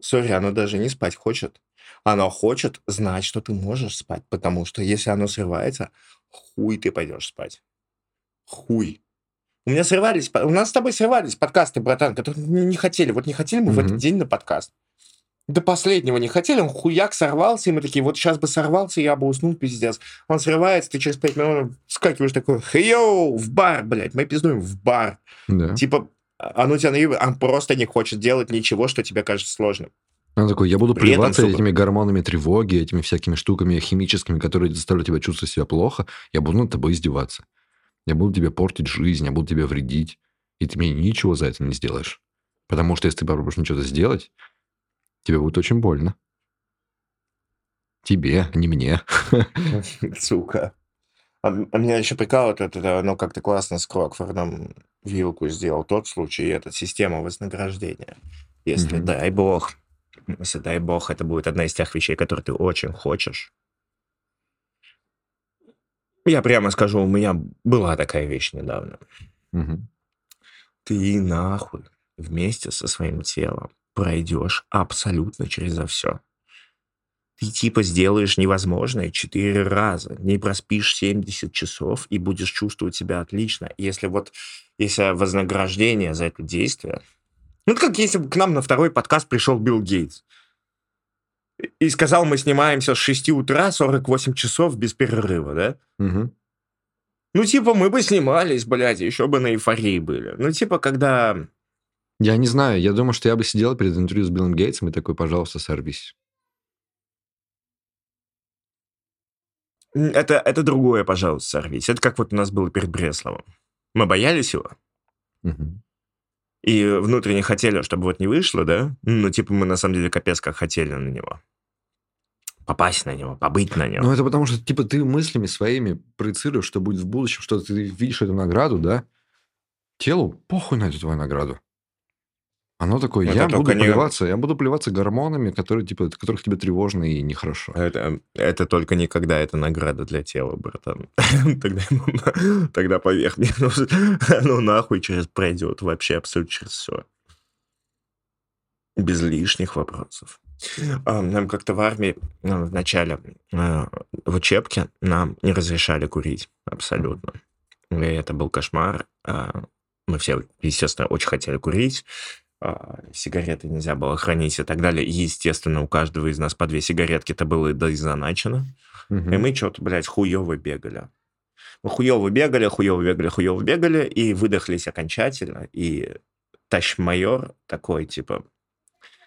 Sorry, оно даже не спать хочет. Оно хочет знать, что ты можешь спать, потому что если оно срывается, хуй ты пойдешь спать. Хуй. У меня срывались, у нас с тобой срывались подкасты, братан, которые не хотели. Вот не хотели мы в Мгм. этот день на подкаст. До последнего не хотели, он хуяк сорвался, и мы такие, вот сейчас бы сорвался, я бы уснул, пиздец. Он срывается, ты через пять минут вскакиваешь такой, хей-йоу, в бар, блядь, мы пиздуем в бар. Да. Типа, оно тебя наеб- он просто не хочет делать ничего, что тебе кажется сложным. Он такой, я буду При этом, плеваться сука- этими гормонами тревоги, этими всякими штуками химическими, которые заставляют тебя чувствовать себя плохо. Я буду над тобой издеваться. Я буду тебе портить жизнь, я буду тебе вредить. И ты мне ничего за это не сделаешь. Потому что если ты попробуешь ничего сделать, тебе будет очень больно. Тебе, а не мне. Сука. А, а меня еще прикалывает, это, это, ну, как ты классно с Крокфордом вилку сделал тот случай, и эта система вознаграждения. Если, Мгм. дай бог, если, дай бог, это будет одна из тех вещей, которые ты очень хочешь. Я прямо скажу, у меня была такая вещь недавно. Мгм. Ты нахуй вместе со своим телом пройдешь абсолютно через все. Ты типа сделаешь невозможное четыре раза, не проспишь 70 часов и будешь чувствовать себя отлично. Если вот, если вознаграждение за это действие... Ну, как если бы к нам на второй подкаст пришел Билл Гейтс и- сказал, мы снимаемся с 6 утра, 48 часов без перерыва, да? Мгм. Ну, типа, мы бы снимались, блядь, еще бы на эйфории были. Ну, типа, когда... Я не знаю, я думаю, что я бы сидел перед интервью с Биллом Гейтсом и такой, пожалуйста, сорвись. Это, это другое, пожалуйста, сорвись. Это как вот у нас было перед Бресловым. Мы боялись его, Мгм. и внутренне хотели, чтобы вот не вышло, да? Ну, типа, мы на самом деле капец как хотели на него. Попасть на него, побыть на нем. Ну, это потому что, типа, ты мыслями своими проецируешь, что будет в будущем, что ты видишь эту награду, да? Телу похуй на эту твою награду. Оно такое, Это я буду не- плеваться, я буду плеваться гормонами, которые, типа, от которых тебе тревожно и нехорошо. Это, это только никогда это награда для тела, братан. Тогда, тогда поверь мне, ну, нахуй через пройдет вообще абсолютно через все. Без лишних вопросов. А, Нам как-то в армии ну, в начале э, в учебке нам не разрешали курить абсолютно. И это был кошмар. А, Мы все, естественно, очень хотели курить. А, Сигареты нельзя было хранить и так далее. И, естественно, у каждого из нас по две сигаретки это было дозначено. Мгм. И мы что-то, блядь, хуево бегали. Мы хуево бегали, хуево бегали, хуево бегали, и выдохлись окончательно. И тащ-майор такой, типа,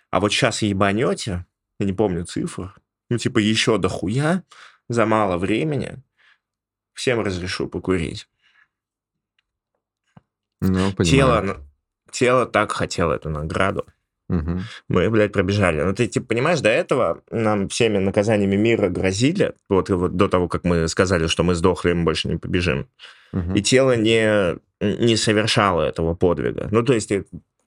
а вот сейчас ебанете, я не помню цифр, ну, типа, еще дохуя, за мало времени, всем разрешу покурить. Ну, понимаю. Тело, тело так хотело эту награду. Мгм. Мы, блядь, пробежали. Ну, ты, типа, понимаешь, до этого нам всеми наказаниями мира грозили, вот, и вот до того, как мы сказали, что мы сдохли, мы больше не побежим. Мгм. И тело не, не совершало этого подвига. Ну, то есть,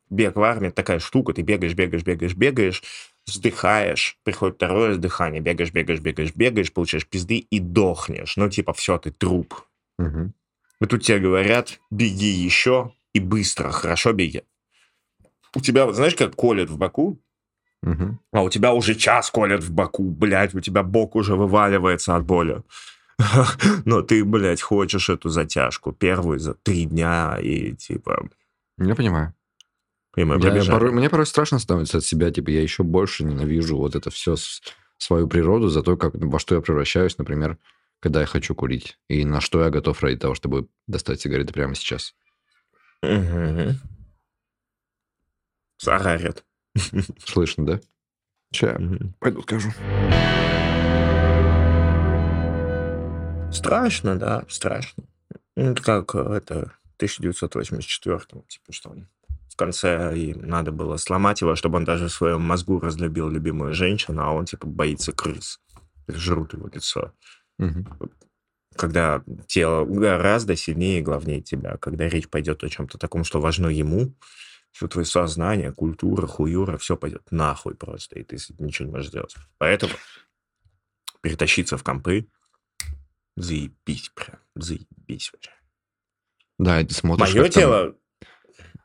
бег в армии такая штука, ты бегаешь, бегаешь, бегаешь, бегаешь, вздыхаешь, приходит второе дыхание, бегаешь, бегаешь, бегаешь, бегаешь, получаешь пизды и дохнешь. Ну, типа, все, ты труп. Мгм. И тут тебе говорят, беги еще и быстро, хорошо беги. У тебя, вот знаешь, как колет в боку, Мгм. а у тебя уже час колет в боку, блядь, у тебя бок уже вываливается от боли. Но ты, блядь, хочешь эту затяжку первую за три дня и типа... Я понимаю. И мы Я порой- мне порой страшно становится от себя, типа, я еще больше ненавижу вот это все, свою природу, за то, как, во что я превращаюсь, например, когда я хочу курить, и на что я готов ради того, чтобы достать сигареты прямо сейчас. Мгм. Сагарет. Слышно, да? Мгм. пойду скажу. Страшно, да, страшно. Ну, это как э, это 1984 типа что он в конце и надо было сломать его, чтобы он даже в своем мозгу разлюбил любимую женщину, а он типа боится крыс. Жрут его лицо. Мгм. Когда тело гораздо сильнее и главнее тебя, когда речь пойдет о чем-то таком, что важно ему, все твое сознание, культура, хуюра, все пойдет нахуй просто, и ты с ничего не можешь сделать. Поэтому перетащиться в компы, заебись прям, заебись вообще. Да, и ты смотришь... Мое как там- тело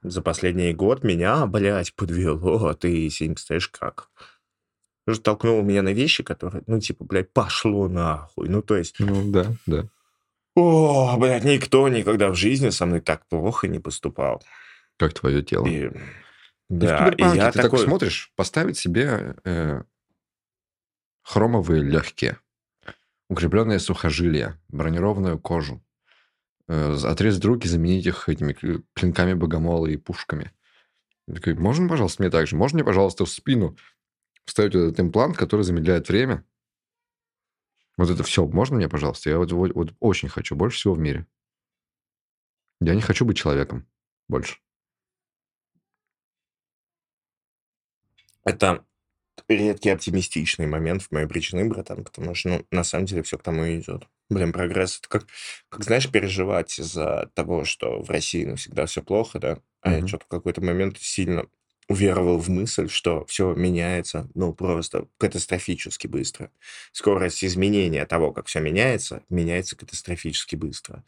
за последний год меня, блядь, подвело, а ты сидишь, представляешь, как? Уже толкнуло меня на вещи, которые, ну, типа, блядь, пошло нахуй. Ну, то есть, Ну, да, да. о, блядь, никто никогда в жизни со мной так плохо не поступал. Как твое тело. И, И в да, и я ты такой... такой смотришь, поставить себе э, хромовые легкие, укрепленные сухожилия, бронированную кожу, э, отрезать руки, заменить их этими кл- клинками богомола и пушками. Я такой, можно, пожалуйста, мне так же? Можно мне, пожалуйста, в спину вставить вот этот имплант, который замедляет время? Вот это все можно мне, пожалуйста? Я вот, вот- вот очень хочу, больше всего в мире. Я не хочу быть человеком больше. Это редкий оптимистичный момент в моей причине, братан, потому что, ну, на самом деле все к тому и идет. Блин, прогресс. Это как, как, знаешь, переживать из-за того, что в России навсегда все плохо, да? А я Мгм. что-то в какой-то момент сильно уверовал в мысль, что все меняется, ну, просто катастрофически быстро. Скорость изменения того, как все меняется, меняется катастрофически быстро.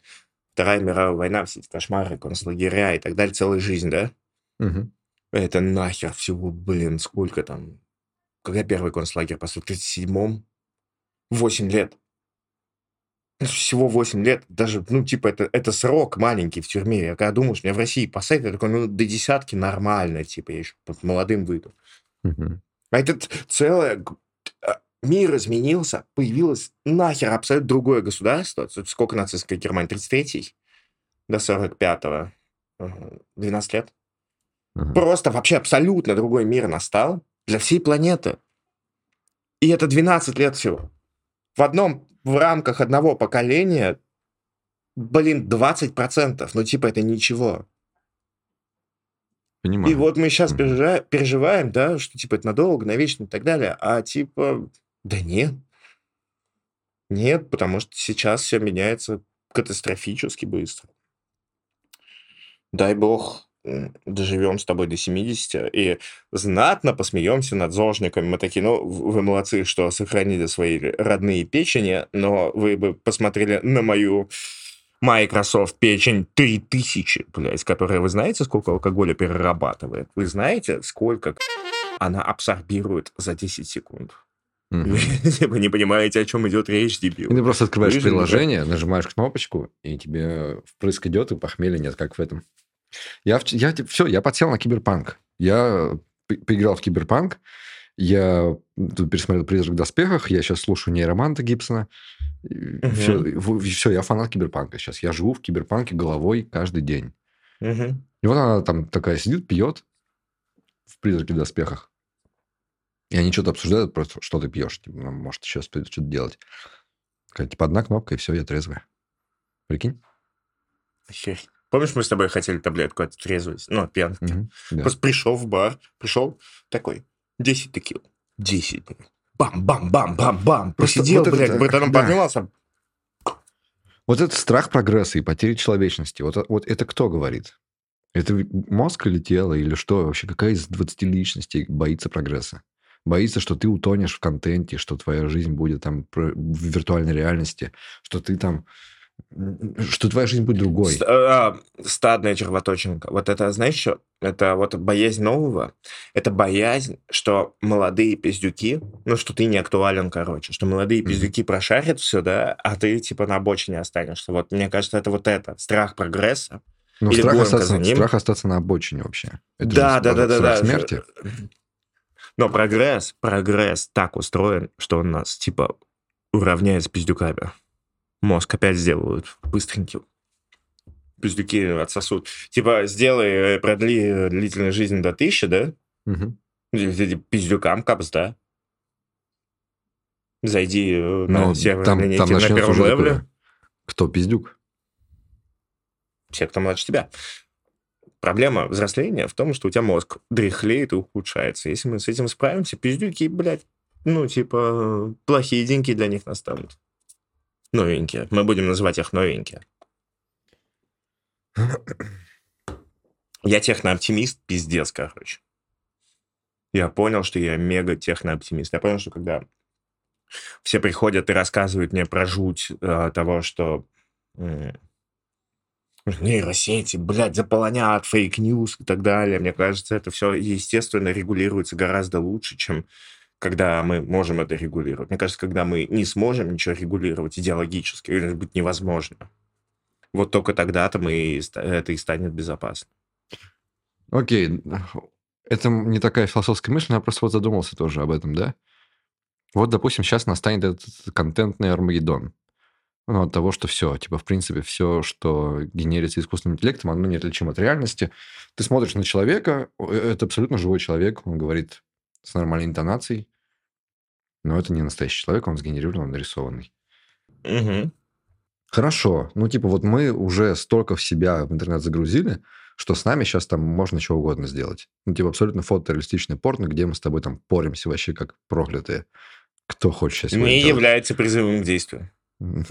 Вторая мировая война, все эти кошмары, концлагеря и так далее, целая жизнь, да? Мгм. Это нахер всего, блин, сколько там? Когда первый концлагерь построил? В 37-м? 8 лет. Всего 8 лет. Даже, ну, типа, это, это срок маленький в тюрьме. Я когда думал, что меня в России посадят, я такой, ну, до десятки нормально, типа, я еще под молодым выйду. Мгм. А этот целое... г- а, Мир изменился, появилось нахер абсолютно другое государство. Сколько нацистская Германия? 33-й? До 45-го. Ага, 12 лет. Ага. Просто вообще абсолютно другой мир настал для всей планеты. И это 12 лет всего. В одном, в рамках одного поколения, блин, 20%. Ну, типа, это ничего. Понимаю. И вот мы сейчас переживаем, переживаем, да, что, типа, это надолго, навечно и так далее. А, типа, да нет. Нет, потому что сейчас все меняется катастрофически быстро. Дай бог, доживем с тобой до 70 и знатно посмеемся над зожниками. Мы такие, ну, вы молодцы, что сохранили свои родные печени, но вы бы посмотрели на мою Microsoft печень 3000, блядь, которая, вы знаете, сколько алкоголя перерабатывает? Вы знаете, сколько она абсорбирует за 10 секунд? Мгм. Вы не понимаете, о чем идет речь, И дебил. ты просто открываешь не приложение, нажимаешь кнопочку, и тебе впрыск идет, и похмелья нет, как в этом. Я, я все, я подсел на киберпанк. Я п- поиграл в киберпанк, я пересмотрел «Призрак в доспехах», я сейчас слушаю нейроманта Гибсона, Угу. Все, все, я фанат киберпанка сейчас. Я живу в киберпанке головой каждый день. Угу. И вот она там такая сидит, пьет в призраке в доспехах. И они что-то обсуждают, просто что ты пьешь. Типа, ну, может, сейчас что-то делать. Такая, типа, одна кнопка, и все, я трезвая. Прикинь? Охереть. Помнишь, мы с тобой хотели таблетку от трезвости? Ну, от пьянки. Угу, да. Просто пришел в бар, пришел такой, 10 текил. 10. Бам-бам-бам-бам-бам. Посидел, вот блядь, это- братаном да. поднялся. Вот этот страх прогресса и потери человечности, вот, вот это кто говорит? Это мозг или тело, или что? Вообще, какая из 20 личностей боится прогресса? Боится, что ты утонешь в контенте, что твоя жизнь будет там в виртуальной реальности, что ты там... Что твоя жизнь будет другой. Ст- а, стадная червоточинка. Вот это, знаешь что? Это вот боязнь нового. Это боязнь, что молодые пиздюки, ну, что ты не актуален, короче, что молодые Мгм. пиздюки прошарят все, да, а ты, типа, на обочине останешься. Вот, мне кажется, это вот это. Страх прогресса. Ну, страх остаться, страх остаться на обочине вообще. Это да, же да, да, да, страх да. смерти. Но прогресс, прогресс так устроен, что он нас, типа, уравняет с пиздюками. Мозг опять сделают быстренький. Пиздюки отсосут. Типа, сделай, э, продли э, длительность жизни до тысячи, да? Эти Пиздюкам капс, да? Зайди э, на Ну, сервер там, там на первом уже такое. Кто пиздюк? Все, кто младше тебя. Проблема взросления в том, что у тебя мозг дряхлеет и ухудшается. Если мы с этим справимся, пиздюки, блядь, ну, типа, плохие деньги для них настанут. Новенькие. Мы будем называть их новенькие. Я технооптимист, пиздец, короче. Я понял, что я мега технооптимист. Я понял, что когда все приходят и рассказывают мне про жуть э, того, что м, нейросети, блядь, заполонят fake news и так далее. Мне кажется, это все, естественно, регулируется гораздо лучше, чем когда мы можем это регулировать. Мне кажется, когда мы не сможем ничего регулировать идеологически, это быть невозможно. Вот только тогда-то мы это и станет безопасно. Окей, это не такая философская мысль, но я просто вот задумался тоже об этом, да? Вот, допустим, сейчас настанет этот контентный Армагеддон. Ну, от того, что все, типа, в принципе, все, что генерится искусственным интеллектом, оно неотличимо от реальности. Ты смотришь на человека, э, это абсолютно живой человек, он говорит с нормальной интонацией, но это не настоящий человек, он сгенерирован, он нарисованный. Мгм. Хорошо. Ну, типа, вот мы уже столько в себя в интернет загрузили, что с нами сейчас там можно чего угодно сделать. Ну, типа, абсолютно фотореалистичный порно, где мы с тобой там поримся вообще как проклятые. Кто хочет сейчас Не является призывом к действию. Ну,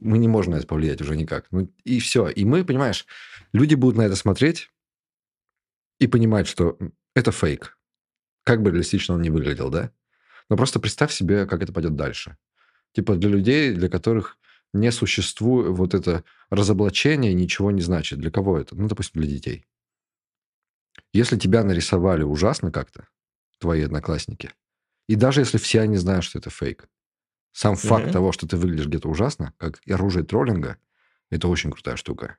Мы не можем на это повлиять уже никак. Ну, и все. И мы, понимаешь, люди будут на это смотреть и понимать, что это фейк. Как бы реалистично он не выглядел, да? Но просто представь себе, как это пойдет дальше. Типа для людей, для которых не существует вот это разоблачение, ничего не значит. Для кого это? Ну, допустим, для детей. Если тебя нарисовали ужасно как-то, твои одноклассники, и даже если все они знают, что это фейк, сам факт Мгм. того, что ты выглядишь где-то ужасно, как оружие троллинга, это очень крутая штука.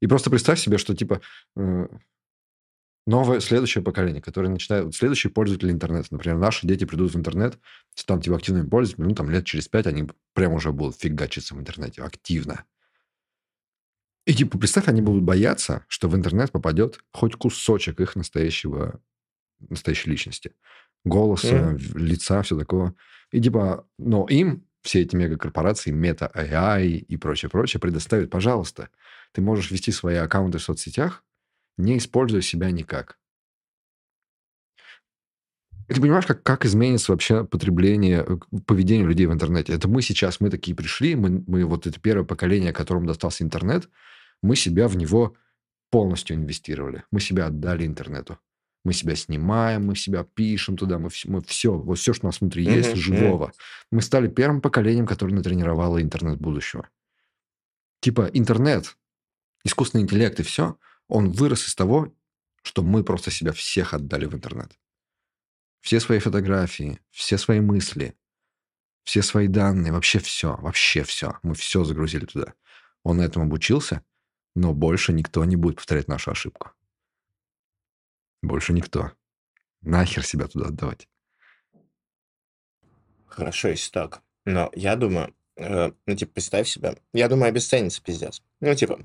И просто представь себе, что типа э, новое, следующее поколение, которое начинает... Следующие пользователи интернета. Например, наши дети придут в интернет, станут типа активными пользователями, ну, там лет через пять они прям уже будут фигачиться в интернете активно. И типа, представь, они будут бояться, что в интернет попадет хоть кусочек их настоящего, настоящей личности. Голоса, в- лица, все такого. И типа, но им все эти мегакорпорации, мета AI и прочее, прочее, предоставят, пожалуйста, ты можешь вести свои аккаунты в соцсетях, не используя себя никак. И ты понимаешь, как, как изменится вообще потребление, э, поведение людей в интернете? Это мы сейчас, мы такие пришли, мы, мы вот это первое поколение, которому достался интернет, мы себя в него полностью инвестировали. Мы себя отдали интернету. Мы себя снимаем, мы себя пишем туда, мы, мы все, вот все, что у нас внутри есть, Мгм, живого. Мы стали первым поколением, которое натренировало интернет будущего. Типа интернет, искусственный интеллект и все, он вырос из того, что мы просто себя всех отдали в интернет. Все свои фотографии, все свои мысли, все свои данные, вообще все, вообще все. Мы все загрузили туда. Он на этом обучился, но больше никто не будет повторять нашу ошибку. Больше никто. Нахер себя туда отдавать. Хорошо, если так. Но я думаю, э, ну, типа, представь себя. Я думаю, обесценится пиздец. Ну, типа,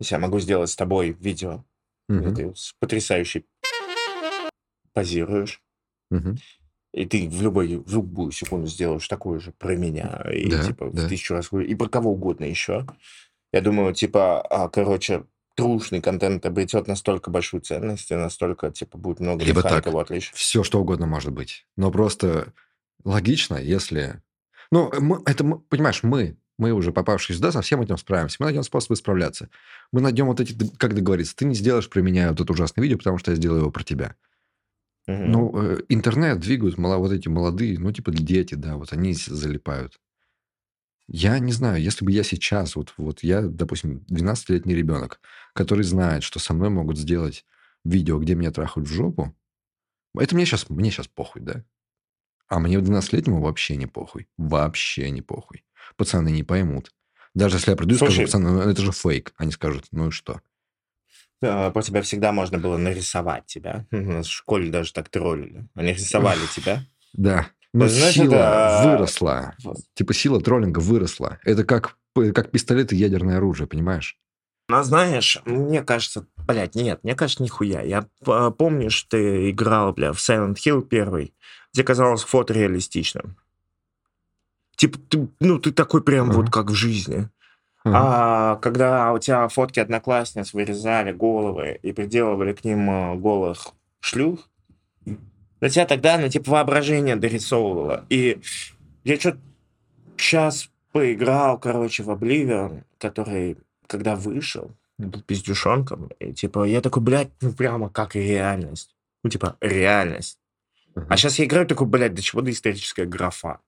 я могу сделать с тобой видео, Мгм. ты с потрясающей позируешь, Мгм. и ты в любой, в любую секунду сделаешь такое же про меня, и, Да, типа, в да. тысячу раз, и про кого угодно еще. Я думаю, типа, а, короче, трушный контент обретет настолько большую ценность, и настолько, типа, будет много Либо так. его отличий. Все, что угодно может быть. Но просто логично, если... Ну, мы- это, мы- понимаешь, мы, мы уже попавшие сюда, со всем этим справимся. Мы найдем способы справляться. Мы найдем вот эти, как договориться, ты не сделаешь про меня вот это ужасное видео, потому что я сделаю его про тебя. Мгм. Ну, э, интернет двигают мало, вот эти молодые, ну, типа дети, да, вот они залипают. Я не знаю, если бы я сейчас, вот, вот я, допустим, 12-летний ребенок, который знает, что со мной могут сделать видео, где меня трахают в жопу, это мне сейчас, мне сейчас похуй, да? А мне 12-летнему вообще не похуй. Вообще не похуй. Пацаны не поймут. Даже если я приду и скажу, Слушай. пацаны, ну, это же фейк. Они скажут, ну и что? А, Про тебя всегда можно было нарисовать тебя. У нас в школе даже так троллили. Они рисовали тебя. Да. Но Знаешь, сила это- выросла. Типа сила троллинга выросла. Это как, п- как пистолет и ядерное оружие, понимаешь? Но знаешь, мне кажется, блядь, нет, мне кажется, нихуя. Я п- помню, что ты играл, бля, в Silent Hill первый, где казалось фото реалистичным. Типа, ты, ну, ты такой прям Ага. вот как в жизни. Ага. А когда у тебя фотки одноклассниц вырезали головы и приделывали к ним э, голых шлюх, на тебя тогда, ну, типа, воображение дорисовывало. И я что сейчас поиграл, короче, в Oblivion, который, когда вышел, был пиздюшонком, и, типа, я такой, блядь, ну, прямо как реальность. Ну, типа, реальность. Ага. А сейчас я играю такой, блядь, до чего доисторическая графа.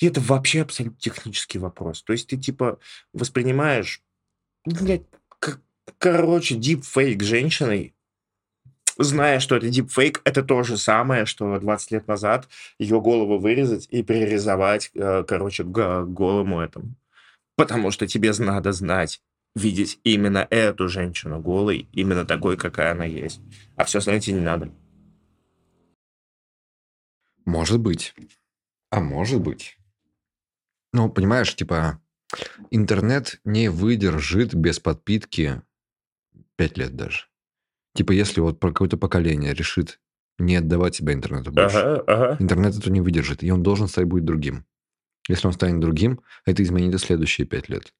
И это вообще абсолютно технический вопрос. То есть ты, типа, воспринимаешь, ну, блядь, к- короче, дипфейк женщиной, зная, что это дипфейк, это то же самое, что 20 лет назад ее голову вырезать и перерисовать, э, короче, к голому этому. Потому что тебе надо знать, видеть именно эту женщину голой, именно такой, какая она есть. А все остальное тебе не надо. Может быть. А может быть. Ну, понимаешь, типа, интернет не выдержит без подпитки пять лет даже. Типа, если вот про какое-то поколение решит не отдавать себя интернету больше, Ага, ага. интернет это не выдержит, и он должен стать будет другим. Если он станет другим, это изменит и следующие пять лет.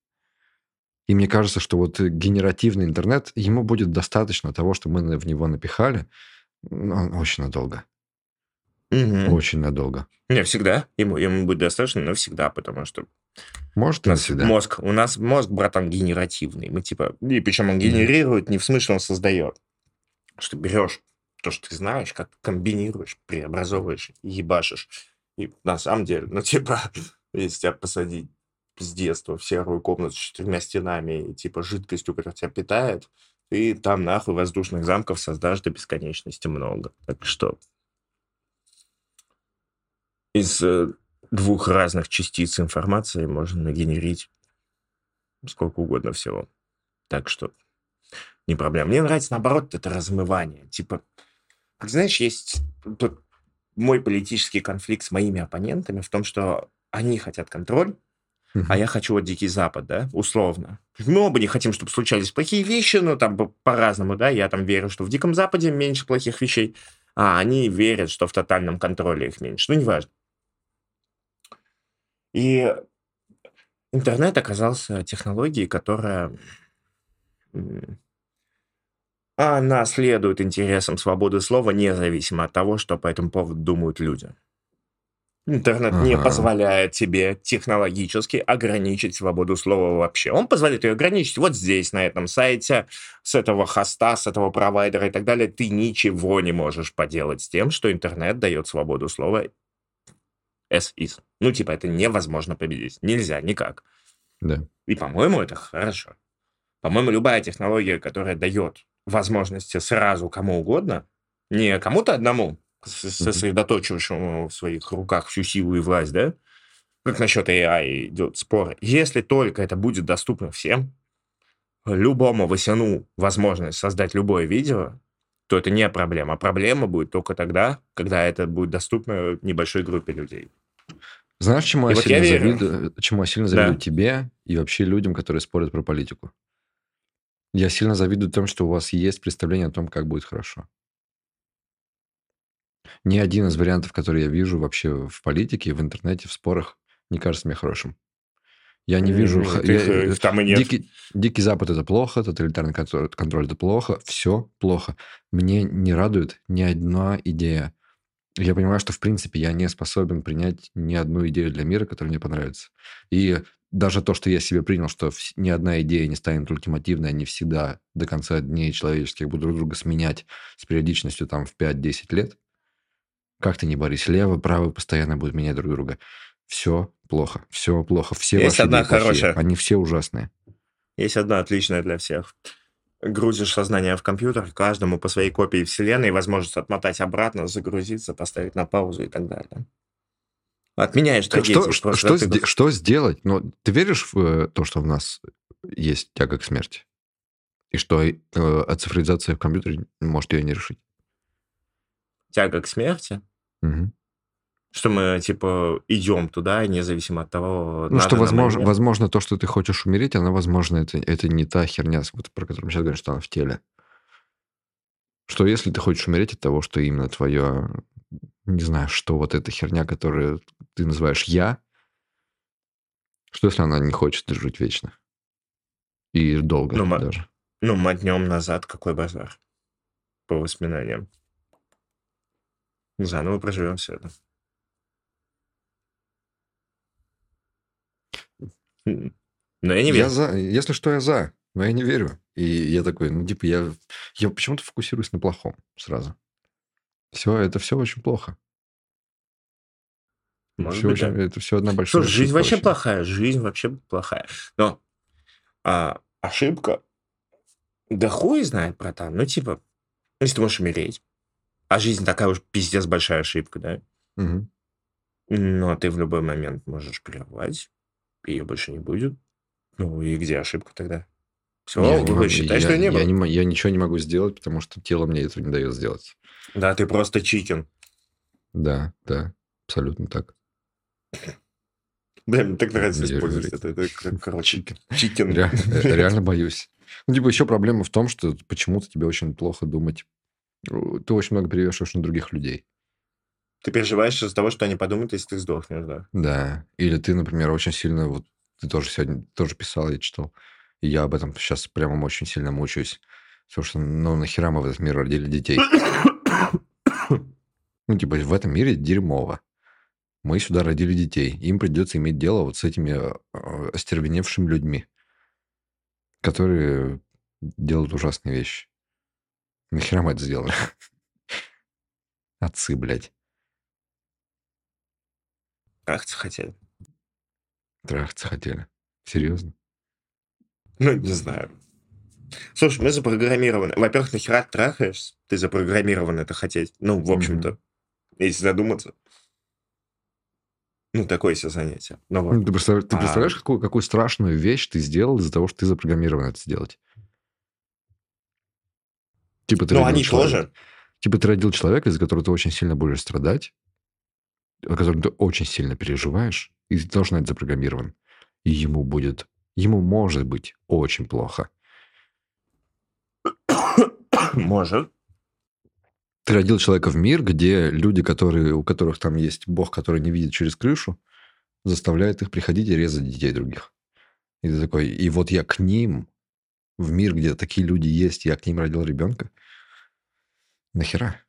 И мне кажется, что вот генеративный интернет, ему будет достаточно того, что мы в него напихали, очень надолго. Мгм. Очень надолго. Не, всегда. Ему, ему будет достаточно, но всегда, потому что Может, у нас навсегда. мозг, у нас мозг, братан, генеративный. Мы типа, и причем он генерирует, не в смысле он создает. Что берешь то, что ты знаешь, как комбинируешь, преобразовываешь, ебашишь. И на самом деле, ну типа, если тебя посадить с детства в серую комнату с четырьмя стенами и типа жидкостью, которая тебя питает, ты там нахуй воздушных замков создашь до бесконечности много. Так что из э, двух разных частиц информации можно нагенерить сколько угодно всего. Так что не проблема. Мне нравится, наоборот, это размывание. Типа, знаешь, есть мой политический конфликт с моими оппонентами в том, что они хотят контроль, А я хочу вот Дикий Запад, да, условно. Мы оба не хотим, чтобы случались плохие вещи, но там по- по-разному, да. Я там верю, что в Диком Западе меньше плохих вещей, а они верят, что в тотальном контроле их меньше. Ну, неважно. И интернет оказался технологией, которая она следует интересам свободы слова, независимо от того, что по этому поводу думают люди. Интернет не Ага. позволяет тебе технологически ограничить свободу слова вообще. Он позволяет ее ограничить вот здесь, на этом сайте, с этого хоста, с этого провайдера и так далее. Ты ничего не можешь поделать с тем, что интернет дает свободу слова as is. Ну, типа, это невозможно победить. Нельзя никак. Да. И, по-моему, это хорошо. По-моему, любая технология, которая дает возможности сразу кому угодно, не кому-то одному, сосредоточившему в своих руках всю силу и власть, да, как насчет AI идет спор. Если только это будет доступно всем, любому Васяну возможность создать любое видео, то это не проблема. Проблема будет только тогда, когда это будет доступно небольшой группе людей. Знаешь, чему И я вот я сильно верю. завидую? Чему я сильно завидую Да. тебе и вообще людям, которые спорят про политику? Я сильно завидую тому, что у вас есть представление о том, как будет хорошо. Ни один из вариантов, которые я вижу вообще в политике, в интернете, в спорах, не кажется мне хорошим. Я не вижу... М, х- ты я- их, э, э, там и нет. Дикий, Дикий Запад это плохо, тоталитарный контроль, контроль это плохо, все плохо. Мне не радует ни одна идея. Я понимаю, что в принципе я не способен принять ни одну идею для мира, которая мне понравится. И даже то, что я себе принял, что ни одна идея не станет ультимативной, они всегда до конца дней человеческих будут друг друга сменять с периодичностью там в 5-10 лет. Как ты не борись, лево, право постоянно будут менять друг друга. Все плохо, все плохо. Все Есть ваши одна хорошая. Они все ужасные. Есть одна отличная для всех. Грузишь сознание в компьютер, каждому по своей копии вселенной, возможность отмотать обратно, загрузиться, поставить на паузу и так далее. Отменяешь трагедию. Что, что, что, что сделать? Ну, ты веришь в э, то, что в нас есть тяга к смерти? И что э, оцифровизация в компьютере может ее не решить? Тяга к смерти, Мгм. что мы, типа, идем туда, независимо от того, Ну, что возможно, возможно, то, что ты хочешь умереть, она, возможно, это, это не та херня, вот, про которую мы сейчас говорим, что она в теле. Что если ты хочешь умереть от того, что именно твое, не знаю, что вот эта херня, которую ты называешь «я», что если она не хочет жить вечно? И долго Ну, даже. Ну, мотнем назад, какой базар. По воспоминаниям. Заново проживем все это. Но я не Я верю. за, если что, я за, но я не верю. И я такой, ну, типа, я, я почему-то фокусируюсь на плохом сразу. Все, это все очень плохо. Может Всё быть, очень- да. Это все одна большая Слушай, жизнь вообще очень. плохая. Жизнь вообще плохая. Но а, ошибка, да хуй знает, братан. Ну, типа, если ты можешь умереть, а жизнь такая уж пиздец большая ошибка, да? Мгм. Но ты в любой момент можешь прервать, ее больше не будет. Ну и где ошибка тогда? Все, Я, не могу- я- что не я было. не мо- я ничего не могу сделать, потому что тело мне этого не дает сделать. Да, ты просто чикен. Да, да, абсолютно так. Бля, мне так нравится Я использовать это. короче, чикен. Ре- э, реально боюсь. Ну, типа, еще проблема в том, что почему-то тебе очень плохо думать. Ты очень много перевешиваешь на других людей. Ты переживаешь из-за того, что они подумают, если ты сдохнешь, да. Да. Или ты, например, очень сильно, вот ты тоже сегодня тоже писал, я читал, и я об этом сейчас прямо очень сильно мучаюсь. Потому что, ну, нахера мы в этот мир родили детей? Ну, типа, в этом мире дерьмово. Мы сюда родили детей. Им придется иметь дело вот с этими э, остервеневшими людьми, которые делают ужасные вещи. Нахера мы это сделали? Отцы, блядь. Трахаться хотели. Трахаться хотели. Серьезно? Ну, не знаю. Слушай, мы запрограммированы. Во-первых, нахера ты трахаешься? Ты запрограммирован это хотеть. Ну, в общем-то, если задуматься. Ну, такое себе занятие. Ну, Ну, вот. Ты представляешь, ты А. представляешь, какую, какую страшную вещь ты сделал из-за того, что ты запрограммирован это сделать? Типа ты Ну, родил они человека- тоже. Типа ты родил человека, из-за которого ты очень сильно будешь страдать, о котором ты очень сильно переживаешь, и ты тоже на это запрограммирован. И ему будет, ему может быть очень плохо. Может. Ты родил человека в мир, где люди, которые, у которых там есть бог, который не видит через крышу, заставляет их приходить и резать детей других. И ты такой, и вот я к ним, в мир, где такие люди есть, я к ним родил ребенка. Нахера?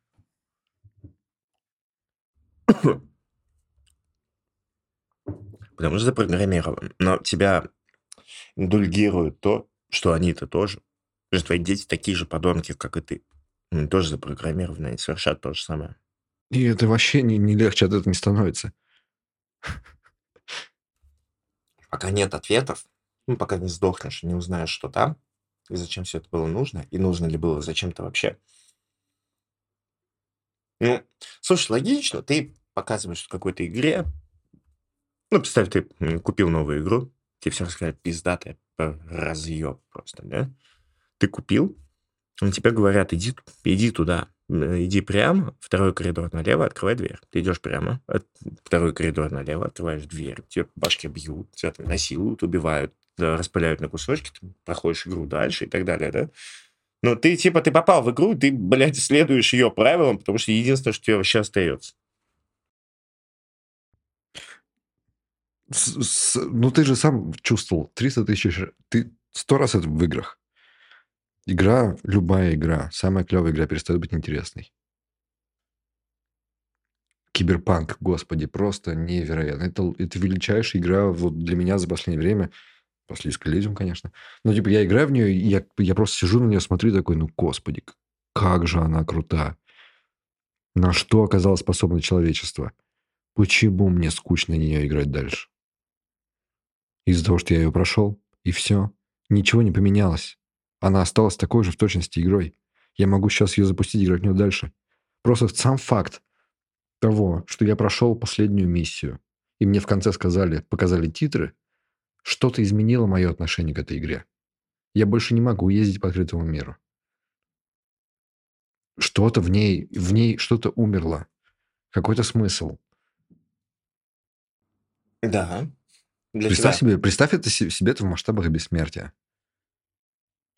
Потому что запрограммирован. Но тебя индульгирует то, что они-то тоже. Потому что твои дети такие же подонки, как и ты. Они тоже запрограммированы, они совершат то же самое. И это вообще не, не легче от этого не становится. Пока нет ответов, ну, пока не сдохнешь и не узнаешь, что там, и зачем все это было нужно, и нужно ли было зачем-то вообще. Ну, слушай, логично, ты показываешь в какой-то игре, ну, представь, ты купил новую игру, тебе все рассказали пиздатая разъеб просто, да? Ты купил, Ну, тебе говорят, иди, иди туда, иди прямо, второй коридор налево, открывай дверь. Ты идешь прямо, второй коридор налево, открываешь дверь, тебе башки бьют, тебя насилуют, убивают, распыляют на кусочки, ты проходишь игру дальше и так далее, да? Но ты, типа, ты попал в игру, ты, блядь, следуешь ее правилам, потому что единственное, что тебе вообще остается. С, с, ну, ты же сам чувствовал, 300 тысяч... Ты сто раз это в играх. Игра, любая игра, самая клевая игра перестает быть интересной. Киберпанк, господи, просто невероятно. Это, это величайшая игра вот для меня за последнее время. После Искализиум, конечно. Но, типа, я играю в нее, и я, я просто сижу на нее, смотрю такой, ну, господи, как же она крута. На что оказалось способно человечество? Почему мне скучно на нее играть дальше? Из-за того, что я ее прошел, и все. Ничего не поменялось. Она осталась такой же в точности игрой. Я могу сейчас ее запустить и играть в нее дальше. Просто сам факт того, что я прошел последнюю миссию, и мне в конце сказали, показали титры, что-то изменило мое отношение к этой игре. Я больше не могу ездить по открытому миру. Что-то в ней, в ней что-то умерло. Какой-то смысл. Да. Для представь тебя. себе, представь это себе это в масштабах бессмертия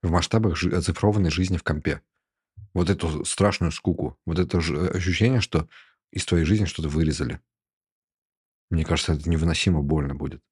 в масштабах жи- оцифрованной жизни в компе. Вот эту страшную скуку, вот это же ощущение, что из твоей жизни что-то вырезали. Мне кажется, это невыносимо больно будет.